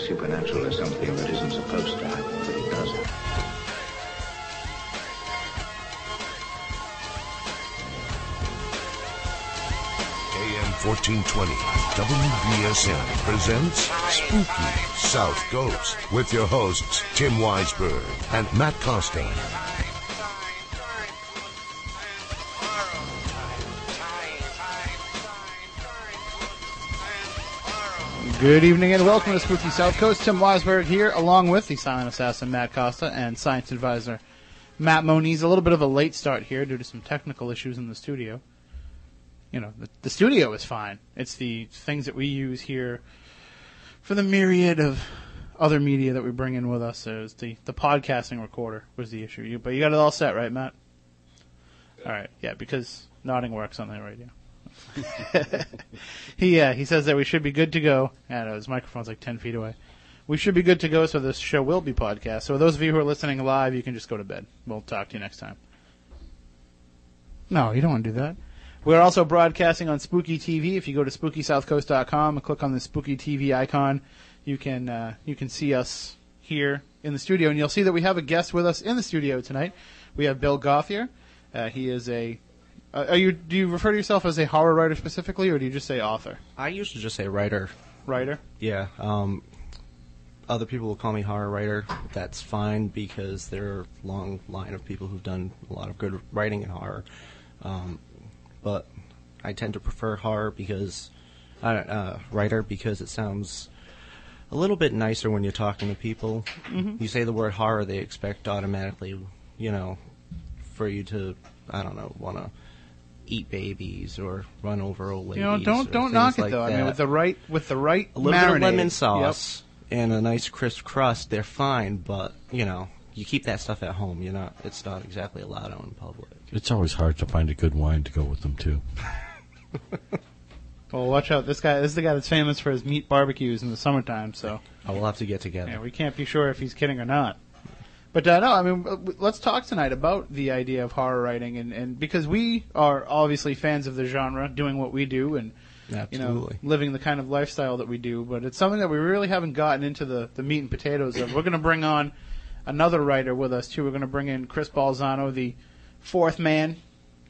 supernatural is something that isn't supposed to happen, but it does. AM 1420 WBSM presents Spooky South Coast with your hosts Tim Weisberg and Matt Costa. Good evening and welcome to Spooky South Coast. Tim Weisberg here, along with the silent assassin Matt Costa and science advisor Matt Moniz. A little bit of a late start here due to some technical issues in the studio. You know, the, the studio is fine. It's the things that we use here for the myriad of other media that we bring in with us. So it's the, the podcasting recorder was the issue. You, but you got it all set, right, Matt? All right, yeah, because nodding works on the radio. he uh, he says that we should be good to go. I know his microphone's like ten feet away. We should be good to go, so this show will be podcast. So those of you who are listening live, you can just go to bed. We'll talk to you next time. No, you don't want to do that. We're also broadcasting on Spooky TV. If you go to SpookySouthCoast.com and click on the Spooky TV icon, you can uh, you can see us here in the studio, and you'll see that we have a guest with us in the studio tonight. We have Bill Gauthier. Uh, he is a uh, are you? Do you refer to yourself as a horror writer specifically, or do you just say author? I usually just say writer. Writer. Yeah. Um, other people will call me horror writer. That's fine because there are a long line of people who've done a lot of good writing in horror. Um, but I tend to prefer horror because uh, uh, writer because it sounds a little bit nicer when you're talking to people. You say the word horror, they expect automatically, you know, for you to I don't know want to eat babies or run over old ladies. You know, don't don't things knock it like though. I mean, with the right with the right a little marinade. bit of lemon sauce and a nice crisp crust, they're fine. But you know, you keep that stuff at home. You're not. It's not exactly allowed out in public. It's always hard to find a good wine to go with them too. Well, watch out. This guy this is the guy that's famous for his meat barbecues in the summertime. So I will have to get together. yeah, we can't be sure if he's kidding or not. But uh, no, I mean, let's talk tonight about the idea of horror writing, and, and because we are obviously fans of the genre, doing what we do, and you know, living the kind of lifestyle that we do. But it's something that we really haven't gotten into the, the meat and potatoes of. We're going to bring on another writer with us too. We're going to bring in Chris Balzano, the fourth man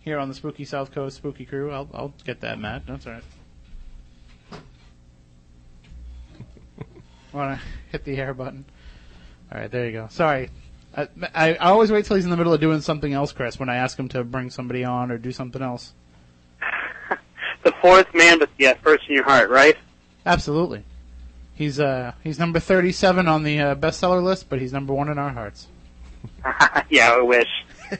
here on the Spooky South Coast Spooky Crew. I'll I'll get that, Matt. That's all right. Want to hit the air button? All right, there you go. Sorry. I, I, I always wait till he's in the middle of doing something else, Chris, when I ask him to bring somebody on or do something else. the fourth man, but yeah, first in your heart, right? Absolutely. He's uh he's number thirty seven on the uh, bestseller list, but he's number one in our hearts. yeah, I wish.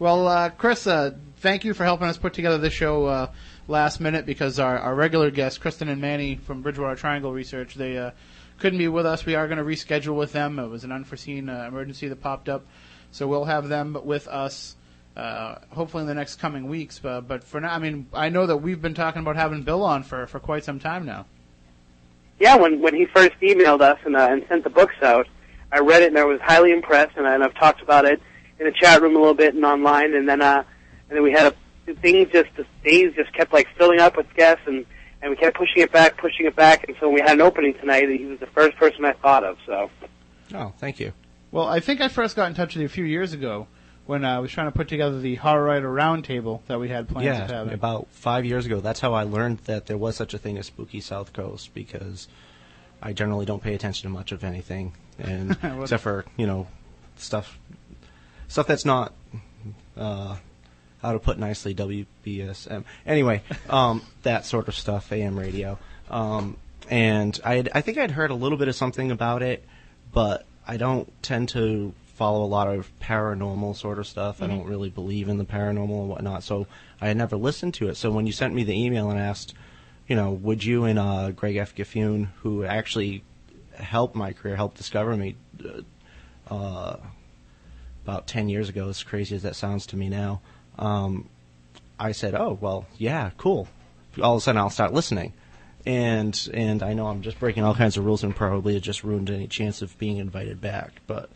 Well, uh, Chris, uh, thank you for helping us put together this show uh, last minute because our, our regular guests, Kristen and Manny from Bridgewater Triangle Research, they uh, couldn't be with us. We are going to reschedule with them. It was an unforeseen uh, emergency that popped up, so we'll have them with us. Uh, hopefully in the next coming weeks, but, but for now, I mean, I know that we've been talking about having Bill on for, for quite some time now. Yeah, when when he first emailed us and uh, and sent the books out, I read it and I was highly impressed, and, I, and I've talked about it in the chat room a little bit and online, and then uh, and then we had a things just the days just kept like filling up with guests, and and we kept pushing it back, pushing it back, and so we had an opening tonight, and he was the first person I thought of. So Oh, thank you. Well, I think I first got in touch with you a few years ago when I was trying to put together the horror writer roundtable that we had plans of Yeah, having. about five years ago. That's how I learned that there was such a thing as spooky South Coast because I generally don't pay attention to much of anything, and What- except for you know stuff stuff that's not uh, how to put nicely WBSM. Anyway, um, that sort of stuff, AM radio, um, and I had, I think I'd heard a little bit of something about it, but I don't tend to follow a lot of paranormal sort of stuff. I don't really believe in the paranormal and whatnot, so I had never listened to it. So when you sent me the email and asked, you know, would you and uh, Greg F. Gifune, who actually helped my career, helped discover me, uh, uh, about 10 years ago, as crazy as that sounds to me now, um, I said, oh, well, yeah, cool. All of a sudden, I'll start listening. And and I know I'm just breaking all kinds of rules and probably just ruined any chance of being invited back. But,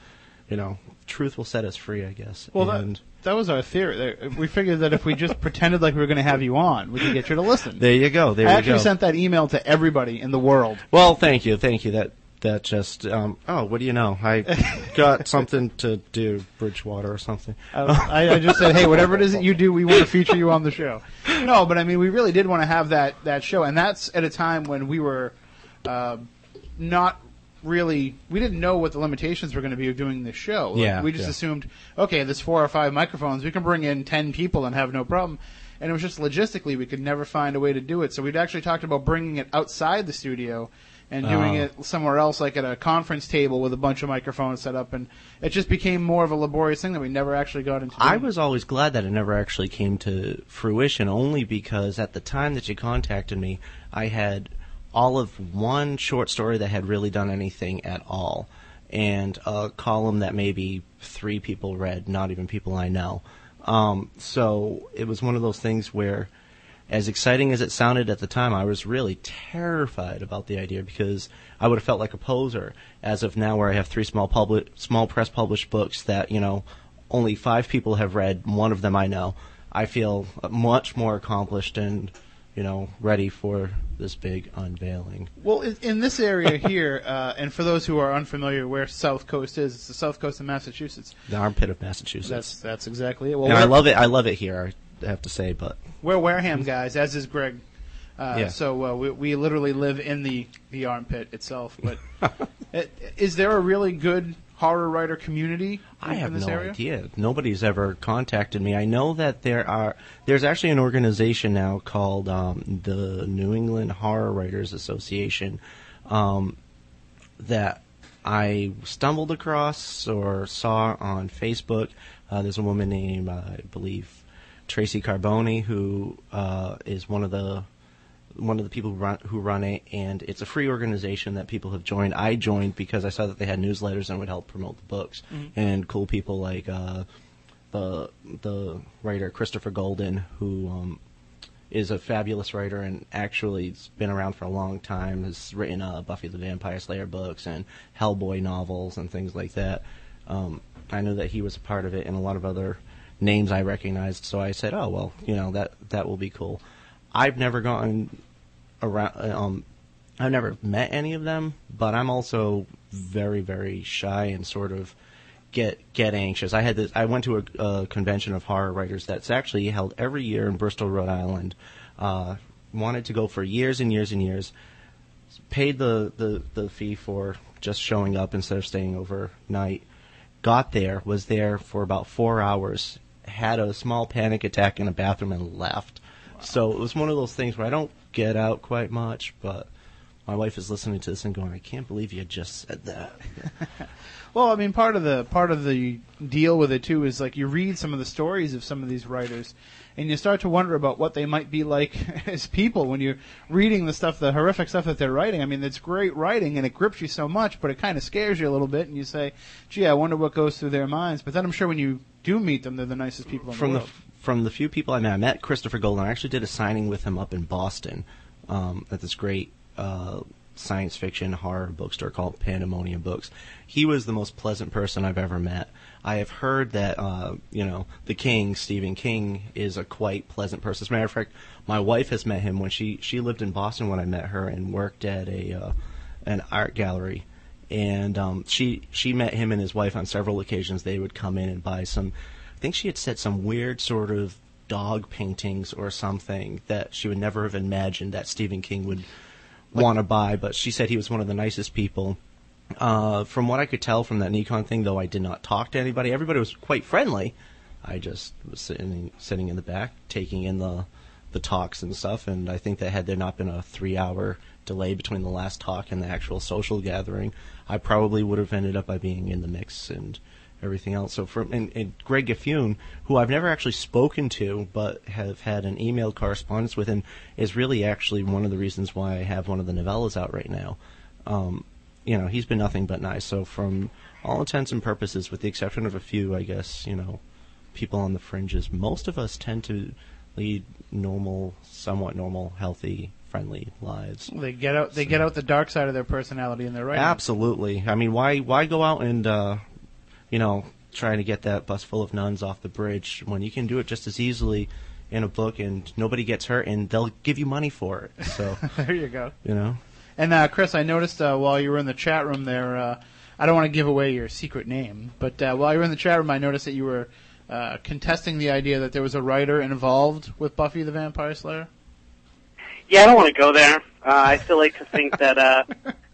you know, truth will set us free, I guess. Well, and that, that was our theory. We figured that if we just pretended like we were going to have you on, we could get you to listen. there you go. There I you actually go. sent that email to everybody in the world. well, thank you, thank you. That that just um, oh, what do you know? I got something to do, Bridgewater or something. I, I just said, hey, whatever it is that you do, we want to feature you on the show. No, but I mean, we really did want to have that that show, and that's at a time when we were uh, not really we didn't know what the limitations were going to be of doing this show. Like, Yeah, we just yeah. assumed, okay, there's four or five microphones, we can bring in ten people and have no problem. And it was just logistically we could never find a way to do it. So we'd actually talked about bringing it outside the studio and doing Oh. it somewhere else, like at a conference table with a bunch of microphones set up, and it just became more of a laborious thing that we never actually got into. I was always glad that it never actually came to fruition, only because at the time that you contacted me, I had all of one short story that had really done anything at all, and a column that maybe three people read, not even people I know. Um, so it was one of those things where, as exciting as it sounded at the time, I was really terrified about the idea because I would have felt like a poser. As of now, where I have three small public, small press published books that you know only five people have read, one of them I know. I feel much more accomplished and you know ready for this big unveiling. Well, in, this area here, uh, and for those who are unfamiliar where South Coast is, it's the South Coast of Massachusetts. The armpit of Massachusetts. That's that's exactly it. Well, and I love it. I love it here. Have to say, but We're Wareham guys, as is Greg. Uh, Yeah. So uh, we, we literally live in the, the armpit itself. But i- is there a really good horror writer community I have no area? idea. Nobody's ever contacted me. I know that there are. There's actually an organization now called um, the New England Horror Writers Association um, that I stumbled across or saw on Facebook. Uh, there's a woman named, uh, I believe, Tracy Carbone, who uh, is one of the one of the people who run, who run it, and it's a free organization that people have joined. I joined because I saw that they had newsletters and would help promote the books, and cool people like uh, the the writer Christopher Golden, who um, is a fabulous writer and actually has been around for a long time. Has written uh, Buffy the Vampire Slayer books and Hellboy novels and things like that. Um, I know that he was a part of it, and a lot of other names I recognized. So I said, "Oh well, you know that that will be cool." I've never gone around. Um, I've never met any of them, but I'm also very, very shy and sort of get get anxious. I had this. I went to a, a convention of horror writers that's actually held every year in Bristol, Rhode Island. Uh, wanted to go for years and years and years. Paid the, the, the fee for just showing up instead of staying overnight. Got there, was there for about four hours, had a small panic attack in a bathroom and left. So it was one of those things where I don't get out quite much, but my wife is listening to this and going, "I can't believe you just said that." Well, I mean, part of the part of the deal with it too is like you read some of the stories of some of these writers, and you start to wonder about what they might be like as people when you're reading the stuff, the horrific stuff that they're writing. I mean, it's great writing and it grips you so much, but it kind of scares you a little bit, and you say, "Gee, I wonder what goes through their minds." But then I'm sure when you do meet them, they're the nicest people in from the the world. from the few people I met, I met Christopher Golden. I actually did a signing with him up in Boston um, at this great uh, science fiction horror bookstore called Pandemonium Books. He was the most pleasant person I've ever met. I have heard that uh, you know the King, Stephen King, is a quite pleasant person. As a matter of fact, my wife has met him when she she lived in Boston when I met her and worked at a uh, an art gallery and um, she she met him and his wife on several occasions. They would come in and buy some. I think she had said some weird sort of dog paintings or something that she would never have imagined that Stephen King would want to buy. But she said he was one of the nicest people. Uh, from what I could tell from that NECon thing, though, I did not talk to anybody. Everybody was quite friendly. I just was sitting sitting in the back, taking in the the talks and stuff. And I think that had there not been a three hour delay between the last talk and the actual social gathering, I probably would have ended up by being in the mix and everything else. So from and, and Greg Gifune, who I've never actually spoken to, but have had an email correspondence with him, is really actually one of the reasons why I have one of the novellas out right now. Um, you know, he's been nothing but nice. So from all intents and purposes, with the exception of a few, I guess, you know, people on the fringes, most of us tend to lead normal, somewhat normal, healthy, friendly lives. They get out. They get out the dark side of their personality in their right. Absolutely. I mean, why why go out and uh, you know trying to get that bus full of nuns off the bridge when you can do it just as easily in a book and nobody gets hurt and they'll give you money for it. So there you go. you know, And uh, Chris, I noticed uh, while you were in the chat room there, uh, I don't want to give away your secret name, but uh, while you were in the chat room, I noticed that you were uh, contesting the idea that there was a writer involved with Buffy the Vampire Slayer. Yeah, I don't want to go there. Uh, I still like to think that uh,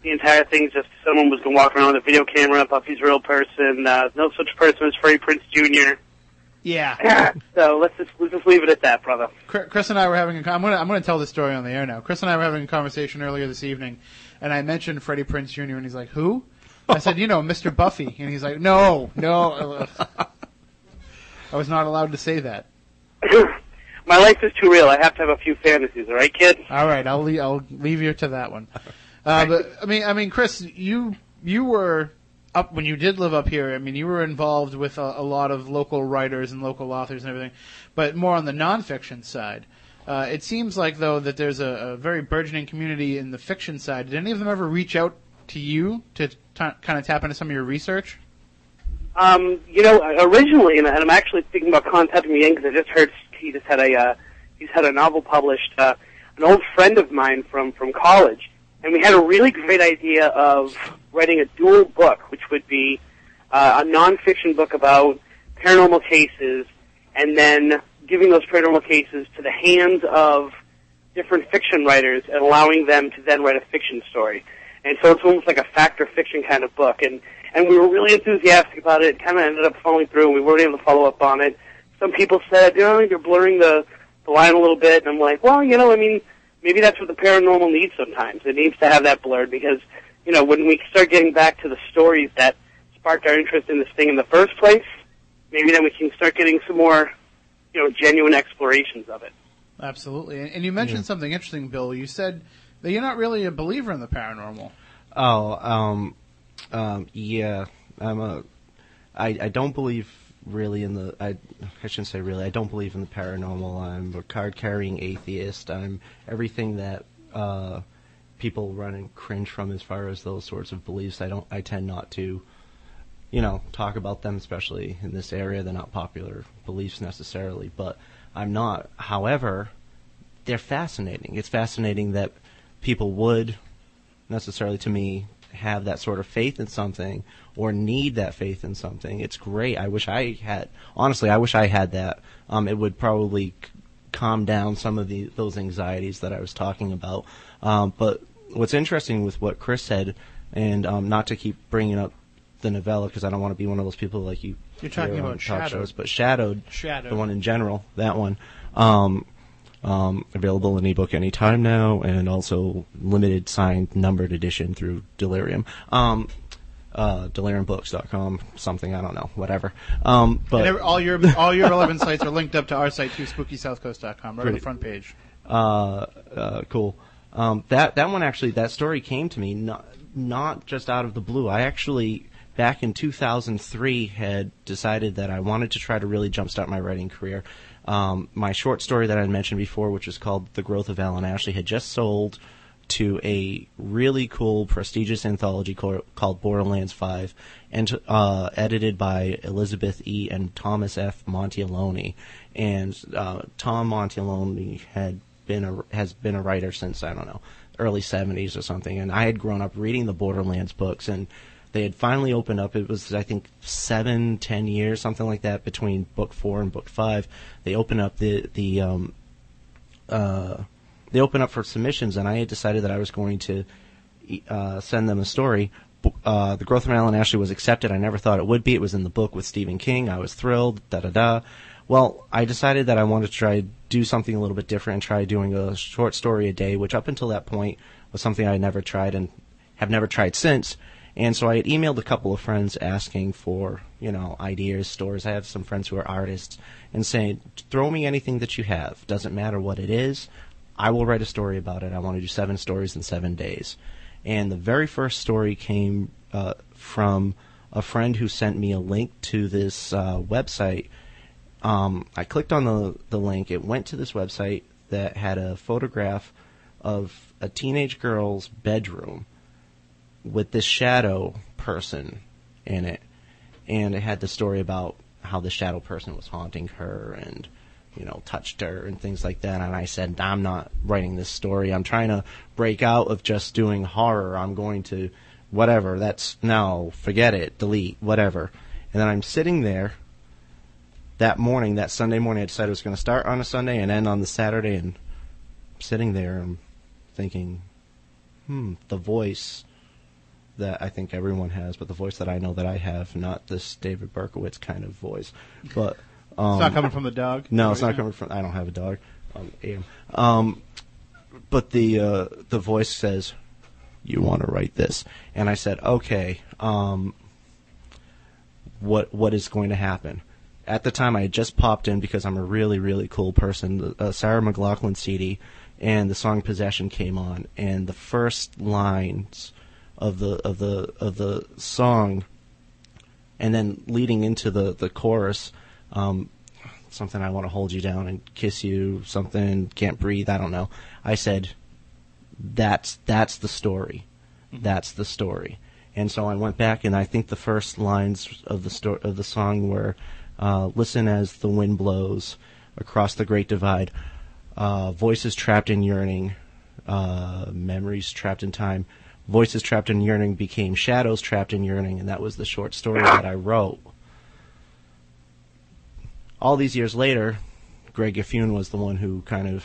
the entire thing's just someone was going to walk around with a video camera. Buffy's a real person. Uh, no such person as Freddie Prinze Jr. Yeah. so let's just let's just leave it at that, brother. Chris and I were having a. I'm gonna I'm gonna tell the story on the air now. Chris and I were having a conversation earlier this evening, and I mentioned Freddie Prinze Jr. and he's like, "Who?" I said, "You know, Mr. Buffy," and he's like, "No, no." I was not allowed to say that. My life is too real. I have to have a few fantasies. All right, kid. All right, I'll leave, I'll leave you to that one. Uh, but I mean, I mean, Chris, you you were up when you did live up here. I mean, you were involved with a, a lot of local writers and local authors and everything, but more on the nonfiction side. Uh, it seems like though that there's a, a very burgeoning community in the fiction side. Did any of them ever reach out to you to t- kind of tap into some of your research? Um, you know, originally, and I'm actually thinking about contacting me again because I just heard he just had a uh, he's had a novel published. Uh, an old friend of mine from from college, and we had a really great idea of writing a dual book, which would be uh, a nonfiction book about paranormal cases, and then giving those paranormal cases to the hands of different fiction writers and allowing them to then write a fiction story. And so it's almost like a fact or fiction kind of book. And and we were really enthusiastic about it. It kind of ended up falling through, and we weren't able to follow up on it. Some people said, you know, you're blurring the the line a little bit, and I'm like, well, you know, I mean, maybe that's what the paranormal needs sometimes. It needs to have that blurred because, you know, when we start getting back to the stories that sparked our interest in this thing in the first place, maybe then we can start getting some more, you know, genuine explorations of it. Absolutely. And, and you mentioned something interesting, Bill. You said that you're not really a believer in the paranormal. Oh, um, um, yeah. I'm a. I, I don't believe really in the. I, I shouldn't say really. I don't believe in the paranormal. I'm a card carrying atheist. I'm everything that uh, people run and cringe from as far as those sorts of beliefs. I don't. I tend not to. You know, talk about them, especially in this area. They're not popular beliefs necessarily, but I'm not. However, they're fascinating. It's fascinating that people would necessarily to me have that sort of faith in something or need that faith in something. It's great. I wish I had honestly, I wish I had that. Um, it would probably c- calm down some of the those anxieties that I was talking about. Um, but what's interesting with what Chris said, and um, not to keep bringing up the novella because I don't want to be one of those people like you. You're talking about Shadowed. shows, but shadowed, Shadowed. the one in general, that one. Um, um, available in ebook anytime now, and also limited signed numbered edition through Delirium. Um, uh, deliriumbooks.com, something I don't know, whatever. Um, but And all your all your relevant sites are linked up to our site too, SpookySouthCoast.com, right on the front page. uh, uh, cool. Um, that that one actually, that story came to me not not just out of the blue. I actually back in 2003 had decided that I wanted to try to really jumpstart my writing career. Um, my short story that I mentioned before, which is called "The Growth of Alan Ashley," had just sold to a really cool, prestigious anthology called, called Borderlands 5, and uh, edited by Elizabeth E. and Thomas F. Monteleone. And uh, Tom Monteleone had been a, has been a writer since I don't know early 70s or something. And I had grown up reading the Borderlands books, and they had finally opened up. It was I think seven, ten years, something like that, between book four and book five. They opened up the the um, uh, they opened up for submissions, and I had decided that I was going to uh, send them a story. Uh, the Growth of Alan Ashley was accepted. I never thought it would be. It was in the book with Stephen King. I was thrilled. Da da da. Well, I decided that I wanted to try do something a little bit different and try doing a short story a day, which up until that point was something I had never tried and have never tried since. And so I had emailed a couple of friends asking for, you know, ideas, stories. I have some friends who are artists and saying, throw me anything that you have. Doesn't matter what it is. I will write a story about it. I want to do seven stories in seven days. And the very first story came uh, from a friend who sent me a link to this uh, website. Um, I clicked on the, the link. It went to this website that had a photograph of a teenage girl's bedroom with this shadow person in it. And it had the story about how the shadow person was haunting her and you know, touched her and things like that. And I said, I'm not writing this story. I'm trying to break out of just doing horror. I'm going to, whatever. That's no, forget it, delete, whatever. And then I'm sitting there that morning, that Sunday morning. I decided it was going to start on a Sunday and end on the Saturday. And I'm sitting there and thinking, hmm, the voice that I think everyone has, but the voice that I know that I have, not this David Berkowitz kind of voice. But um, It's not coming from the dog. no, it's not coming from. I don't have a dog. Um. Um, but the uh, the voice says, "You want to write this?" And I said, "Okay." Um, what what is going to happen? At the time, I had just popped in because I'm a really really cool person. The uh, Sarah McLachlan CD and the song "Possession" came on, and the first lines of the of the of the song, and then leading into the the chorus. Um, something I want to hold you down and kiss you, something can't breathe, I don't know. I said that's that's the story. That's the story. And so I went back and I think the first lines of the sto- of the song were uh, listen as the wind blows across the great divide. Uh, voices trapped in yearning, uh, memories trapped in time. Voices trapped in yearning became shadows trapped in yearning, and that was the short story that I wrote all these years later, Greg Gifune was the one who kind of.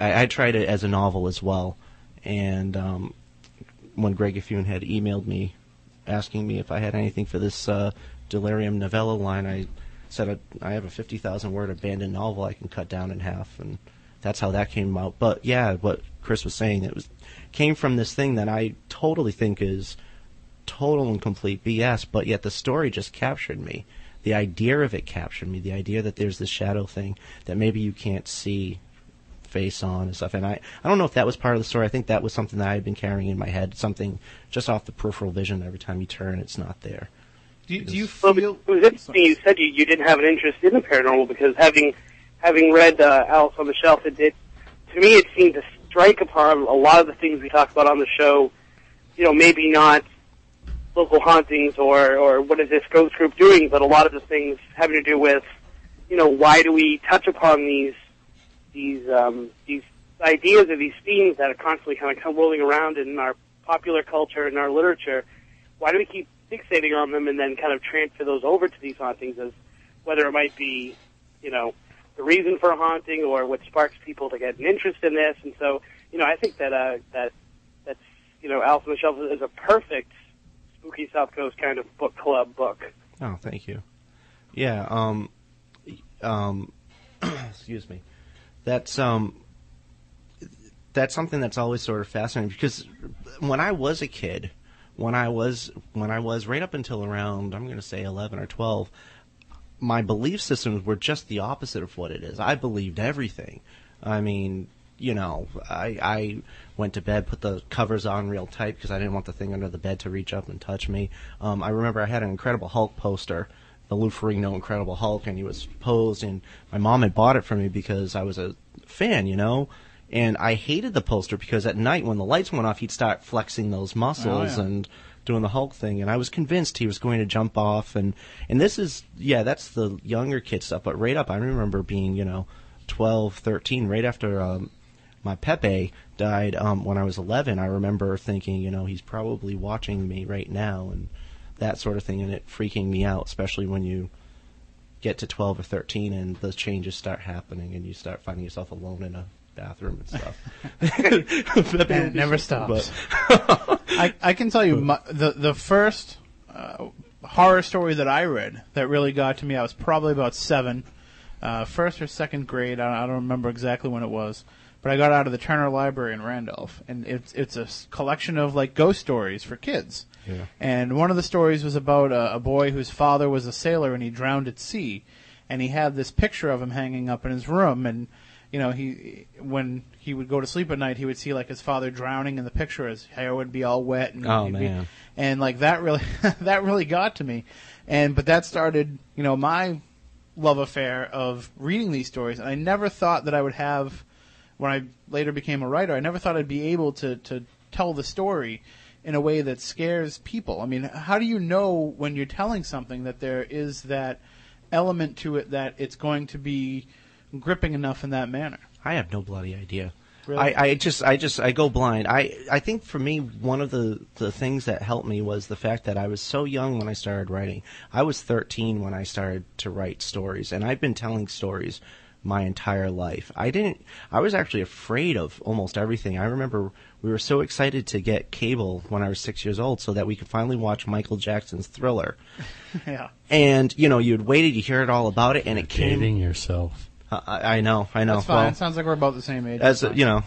I, I tried it as a novel as well, and um, when Greg Gifune had emailed me asking me if I had anything for this uh, Delirium novella line, I said I, have a fifty thousand word abandoned novel I can cut down in half, and that's how that came out. But yeah, what Chris was saying, it was came from this thing that I totally think is total and complete BS, but yet the story just captured me. The idea of it captured me. The idea that there's this shadow thing that maybe you can't see face on and stuff. And I, I don't know if that was part of the story. I think that was something that I had been carrying in my head, something just off the peripheral vision. Every time you turn, it's not there. Do you, do you Well, feel? it was interesting you said you, you didn't have an interest in the paranormal because having having read uh, Alice on the Shelf, it did to me it seemed to strike upon a lot of the things we talk about on the show. You know, maybe not local hauntings or or what is this ghost group doing, but a lot of the things having to do with you know why do we touch upon these these um, these ideas or these themes that are constantly kind of come rolling around in our popular culture and our literature. Why do we keep fixating on them and then kind of transfer those over to these hauntings as whether it might be, you know, the reason for haunting or what sparks people to get an interest in this. And so, you know, I think that uh, that that's you know, Alice Michelle is a perfect spooky South Coast kind of book club book. Oh, thank you. Yeah. Um. Um. excuse me. That's um. That's something that's always sort of fascinating because when I was a kid, when I was when I was right up until around I'm going to say 11 or 12, my belief systems were just the opposite of what it is. I believed everything. I mean, you know, I I went to bed, put the covers on real tight because I didn't want the thing under the bed to reach up and touch me. Um, I remember I had an Incredible Hulk poster, the Lou Ferrigno Incredible Hulk, and he was posed, and my mom had bought it for me because I was a fan, you know. And I hated the poster because at night when the lights went off, he'd start flexing those muscles yeah. and doing the Hulk thing, and I was convinced he was going to jump off. And and this is yeah, that's the younger kid stuff. But right up, I remember being you know 12, 13, right after um, my Pepe died um, when I was 11. I remember thinking, you know, he's probably watching me right now, and that sort of thing, and it freaking me out, especially when you get to 12 or 13 and the changes start happening, and you start finding yourself alone in a bathroom and stuff. And it never stops. I, I can tell you my, the the first uh, horror story that I read that really got to me. I was probably about seven, uh, first or second grade. I, I don't remember exactly when it was, but I got out of the Turner Library in Randolph, and it's it's a s- collection of like ghost stories for kids. Yeah. And one of the stories was about a, a boy whose father was a sailor and he drowned at sea, and he had this picture of him hanging up in his room, and you know he when he would go to sleep at night, he would see like his father drowning in the picture. His hair would be all wet, and Oh, he'd be- and like that really that really got to me, and but that started you know my love affair of reading these stories, and I never thought that I would have when I later became a writer. I never thought I'd be able to to tell the story in a way that scares people. I mean, how do you know when you're telling something that there is that element to it that it's going to be gripping enough in that manner? I have no bloody idea. Really? I, I just I just I go blind. I I think for me one of the the things that helped me was the fact that I was so young when I started writing. I was 13 when I started to write stories and I've been telling stories my entire life. I didn't I was actually afraid of almost everything. I remember we were so excited to get cable when I was 6 years old so that we could finally watch Michael Jackson's Thriller. yeah. And you know, you'd waited, you hear it all about it and it came Dating yourself. I, I know, I know. That's fine. Well, Sounds like we're about the same age. as you know,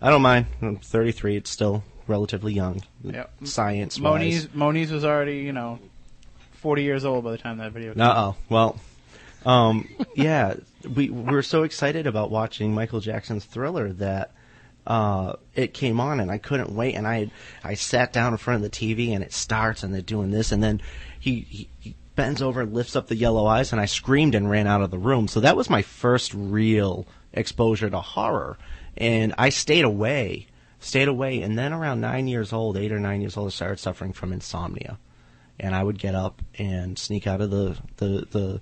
I don't mind. I'm 33. It's still relatively young. Yep. Science. Moniz Moniz was already, you know, 40 years old by the time that video came Uh oh. Well, um, yeah, we, we were so excited about watching Michael Jackson's Thriller that uh, it came on and I couldn't wait. And I I sat down in front of the TV and it starts and they're doing this and then he, he, he bends over and lifts up the yellow eyes and I screamed and ran out of the room. So that was my first real exposure to horror. And I stayed away, stayed away. And then around nine years old, eight or nine years old, I started suffering from insomnia and I would get up and sneak out of the, the, the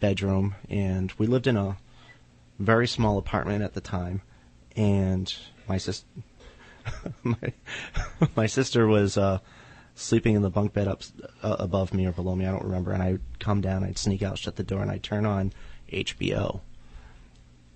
bedroom. And we lived in a very small apartment at the time, and my sis, my, my sister was uh, sleeping in the bunk bed up uh, above me or below me. I don't remember. And I'd come down, I'd sneak out, shut the door, and I'd turn on HBO.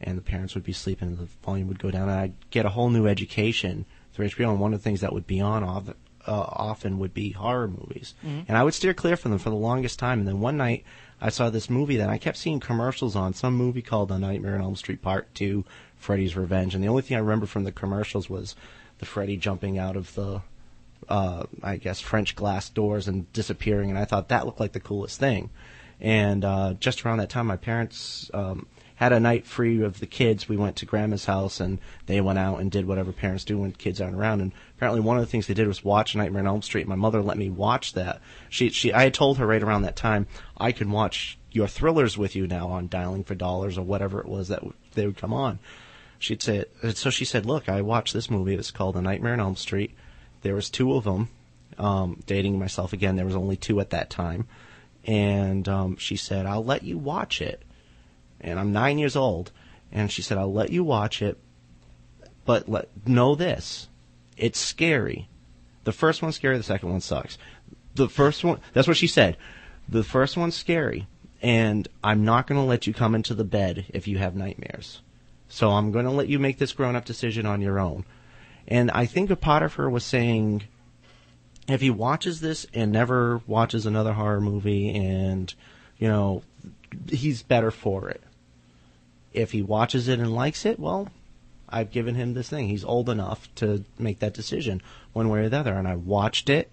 And the parents would be sleeping, and the volume would go down, and I'd get a whole new education through HBO. And one of the things that would be on off, uh, often would be horror movies, and I would steer clear from them for the longest time. And then one night, I saw this movie that I kept seeing commercials on, some movie called The Nightmare on Elm Street Part Two, Freddy's Revenge. And the only thing I remember from the commercials was the Freddy jumping out of the, uh, I guess French glass doors and disappearing. And I thought that looked like the coolest thing. And uh, just around that time, my parents um, had a night free of the kids. We went to grandma's house, and they went out and did whatever parents do when kids aren't around. And apparently, one of the things they did was watch Nightmare on Elm Street. My mother let me watch that. She, she, I had told her right around that time, I can watch your thrillers with you now on Dialing for Dollars or whatever it was that w- they would come on. She'd say, so she said, "Look, I watched this movie. It's called A Nightmare on Elm Street. There was two of them. Um, dating myself again, there was only two at that time." and um, she said, "I'll let you watch it." And I'm nine years old, and she said, "I'll let you watch it, but let know this: it's scary. The first one's scary. The second one sucks. The first one, that's what she said. The first one's scary, and I'm not going to let you come into the bed if you have nightmares. So I'm going to let you make this grown-up decision on your own." And I think of her was saying, if he watches this and never watches another horror movie and you know he's better for it. If he watches it and likes it well i've given him this thing. He's old enough to make that decision one way or the other. And i watched it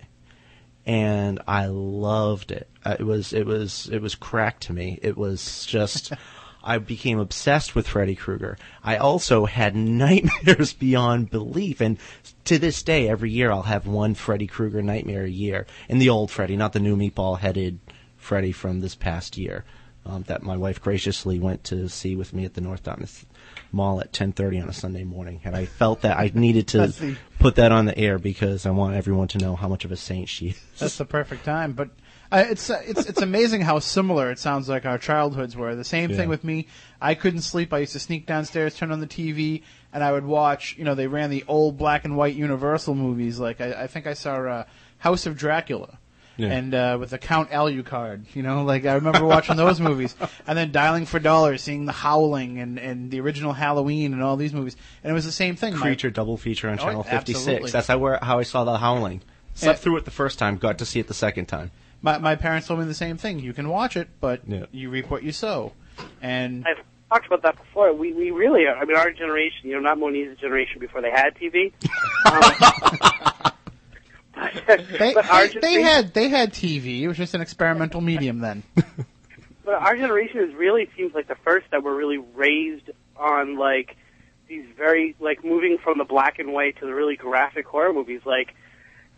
and i loved it. Uh, it was it was it was crack to me. It was just I became obsessed with Freddy Krueger. I also had nightmares beyond belief, and to this day, every year I'll have one Freddy Krueger nightmare a year. And the old Freddy, not the new meatball-headed Freddy from this past year, um, that my wife graciously went to see with me at the North Dartmouth Mall at 10:30 on a Sunday morning. And I felt that I needed to put that on the air because I want everyone to know how much of a saint she is. That's the perfect time. But uh, it's uh, it's it's amazing how similar it sounds like our childhoods were. The same Yeah. thing with me. I couldn't sleep. I used to sneak downstairs, turn on the TV, and I would watch. You know, they ran the old black and white Universal movies. Like I, I think I saw uh, House of Dracula. Yeah. And uh, with the Count Alucard, you know, like I remember watching those movies, and then Dialing for Dollars, seeing The Howling and, and the original Halloween and all these movies, and it was the same thing. My- Creature double feature on Oh, Channel 56. That's how, where, how I saw The Howling. Slept Yeah. through it the first time, got to see it the second time. My, my parents told me the same thing. You can watch it, but Yeah. you reap what you sow. And I've talked about that before. We we really are. I mean, our generation, you know, not Moniz's generation before they had TV. Um, but, they, but our they, they had they had TV. It was just an experimental medium then. But our generation is really seems like the first that were really raised on like these very like moving from the black and white to the really graphic horror movies, like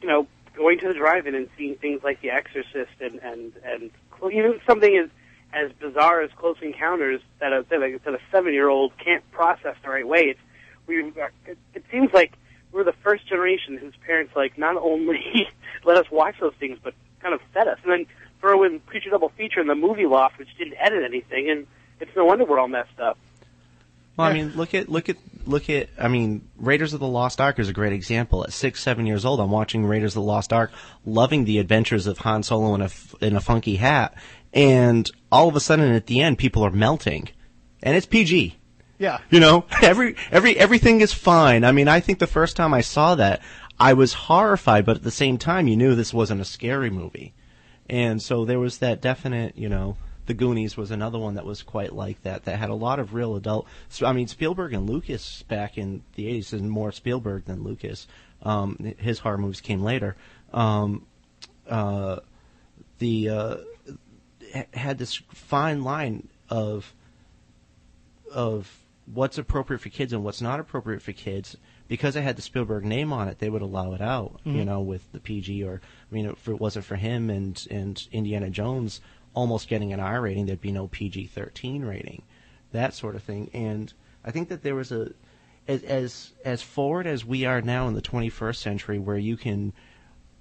you know going to the drive-in and seeing things like The Exorcist and and and even something as as bizarre as Close Encounters that a that a, that a seven-year-old can't process the right way. It's we it, it seems like we're the first generation whose parents like not only let us watch those things but kind of fed us and then throw in Creature Double Feature and the movie loft which didn't edit anything and it's no wonder we're all messed up. Well, I mean, look at look at look at. I mean, Raiders of the Lost Ark is a great example. At six, seven years old, I'm watching Raiders of the Lost Ark, loving the adventures of Han Solo in a in a funky hat, and all of a sudden, at the end, people are melting, and it's PG. Yeah. You know, every every everything is fine. I mean, I think the first time I saw that, I was horrified, but at the same time, you knew this wasn't a scary movie, and so there was that definite, you know. The Goonies was another one that was quite like that. That had a lot of real adult. So, I mean, Spielberg and Lucas back in the '80s is more Spielberg than Lucas. Um, his horror movies came later. Um, uh, the uh, had this fine line of of what's appropriate for kids and what's not appropriate for kids. Because it had the Spielberg name on it, they would allow it out, you know, with the PG or I mean, if it wasn't for him and and Indiana Jones almost getting an R rating, there'd be no PG thirteen rating, that sort of thing. And I think that there was a as as as forward as we are now in the 21st century, where you can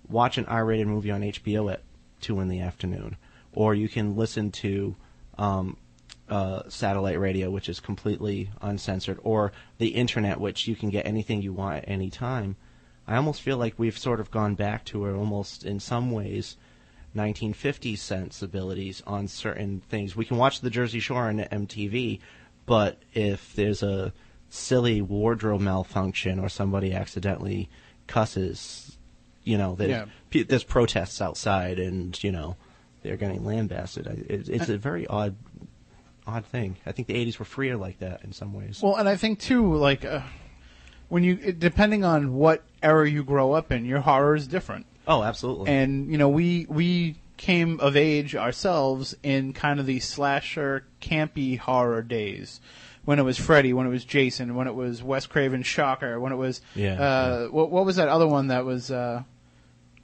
watch an R-rated movie on HBO at two in the afternoon, or you can listen to um, uh, satellite radio, which is completely uncensored, or the internet, which you can get anything you want at any time. I almost feel like we've sort of gone back to our almost, in some ways, 1950s sensibilities on certain things. We can watch the Jersey Shore on MTV, but if there's a silly wardrobe malfunction or somebody accidentally cusses, you know, that Yeah. there's protests outside and you know they're getting lambasted. It, it's a very odd, odd thing. I think the '80s were freer like that in some ways. Well, and I think too, like uh, when you depending on what era you grow up in, your horror is different. Oh, absolutely. And you know, we we came of age ourselves in kind of the slasher campy horror days. When it was Freddy, when it was Jason, when it was Wes Craven Shocker, when it was Yeah, uh, What, what was that other one that was uh,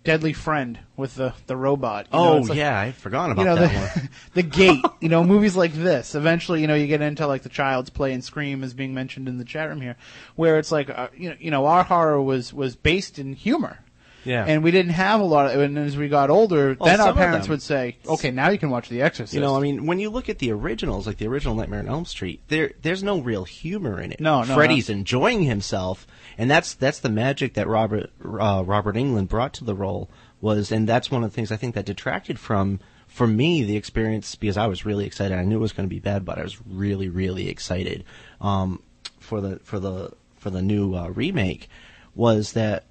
Deadly Friend with the the robot? You oh it's like- yeah, I forgot about you know that the, one. the gate you know movies like this eventually you know you get into like the child's play and scream is being mentioned in the chat room here where it's like uh, you know you know our horror was was based in humor Yeah. and we didn't have a lot of and as we got older Oh, then our parents would say okay now you can watch the exorcist You know, I mean, when you look at the originals, like the original Nightmare on Elm Street, there there's no real humor in it. No, no, Freddy's enjoying himself, and that's that's the magic that Robert uh, Robert Englund brought to the role was, and that's one of the things I think that detracted from for me the experience because I was really excited. I knew it was going to be bad, but I was really really excited um, for the for the for the new uh, remake was that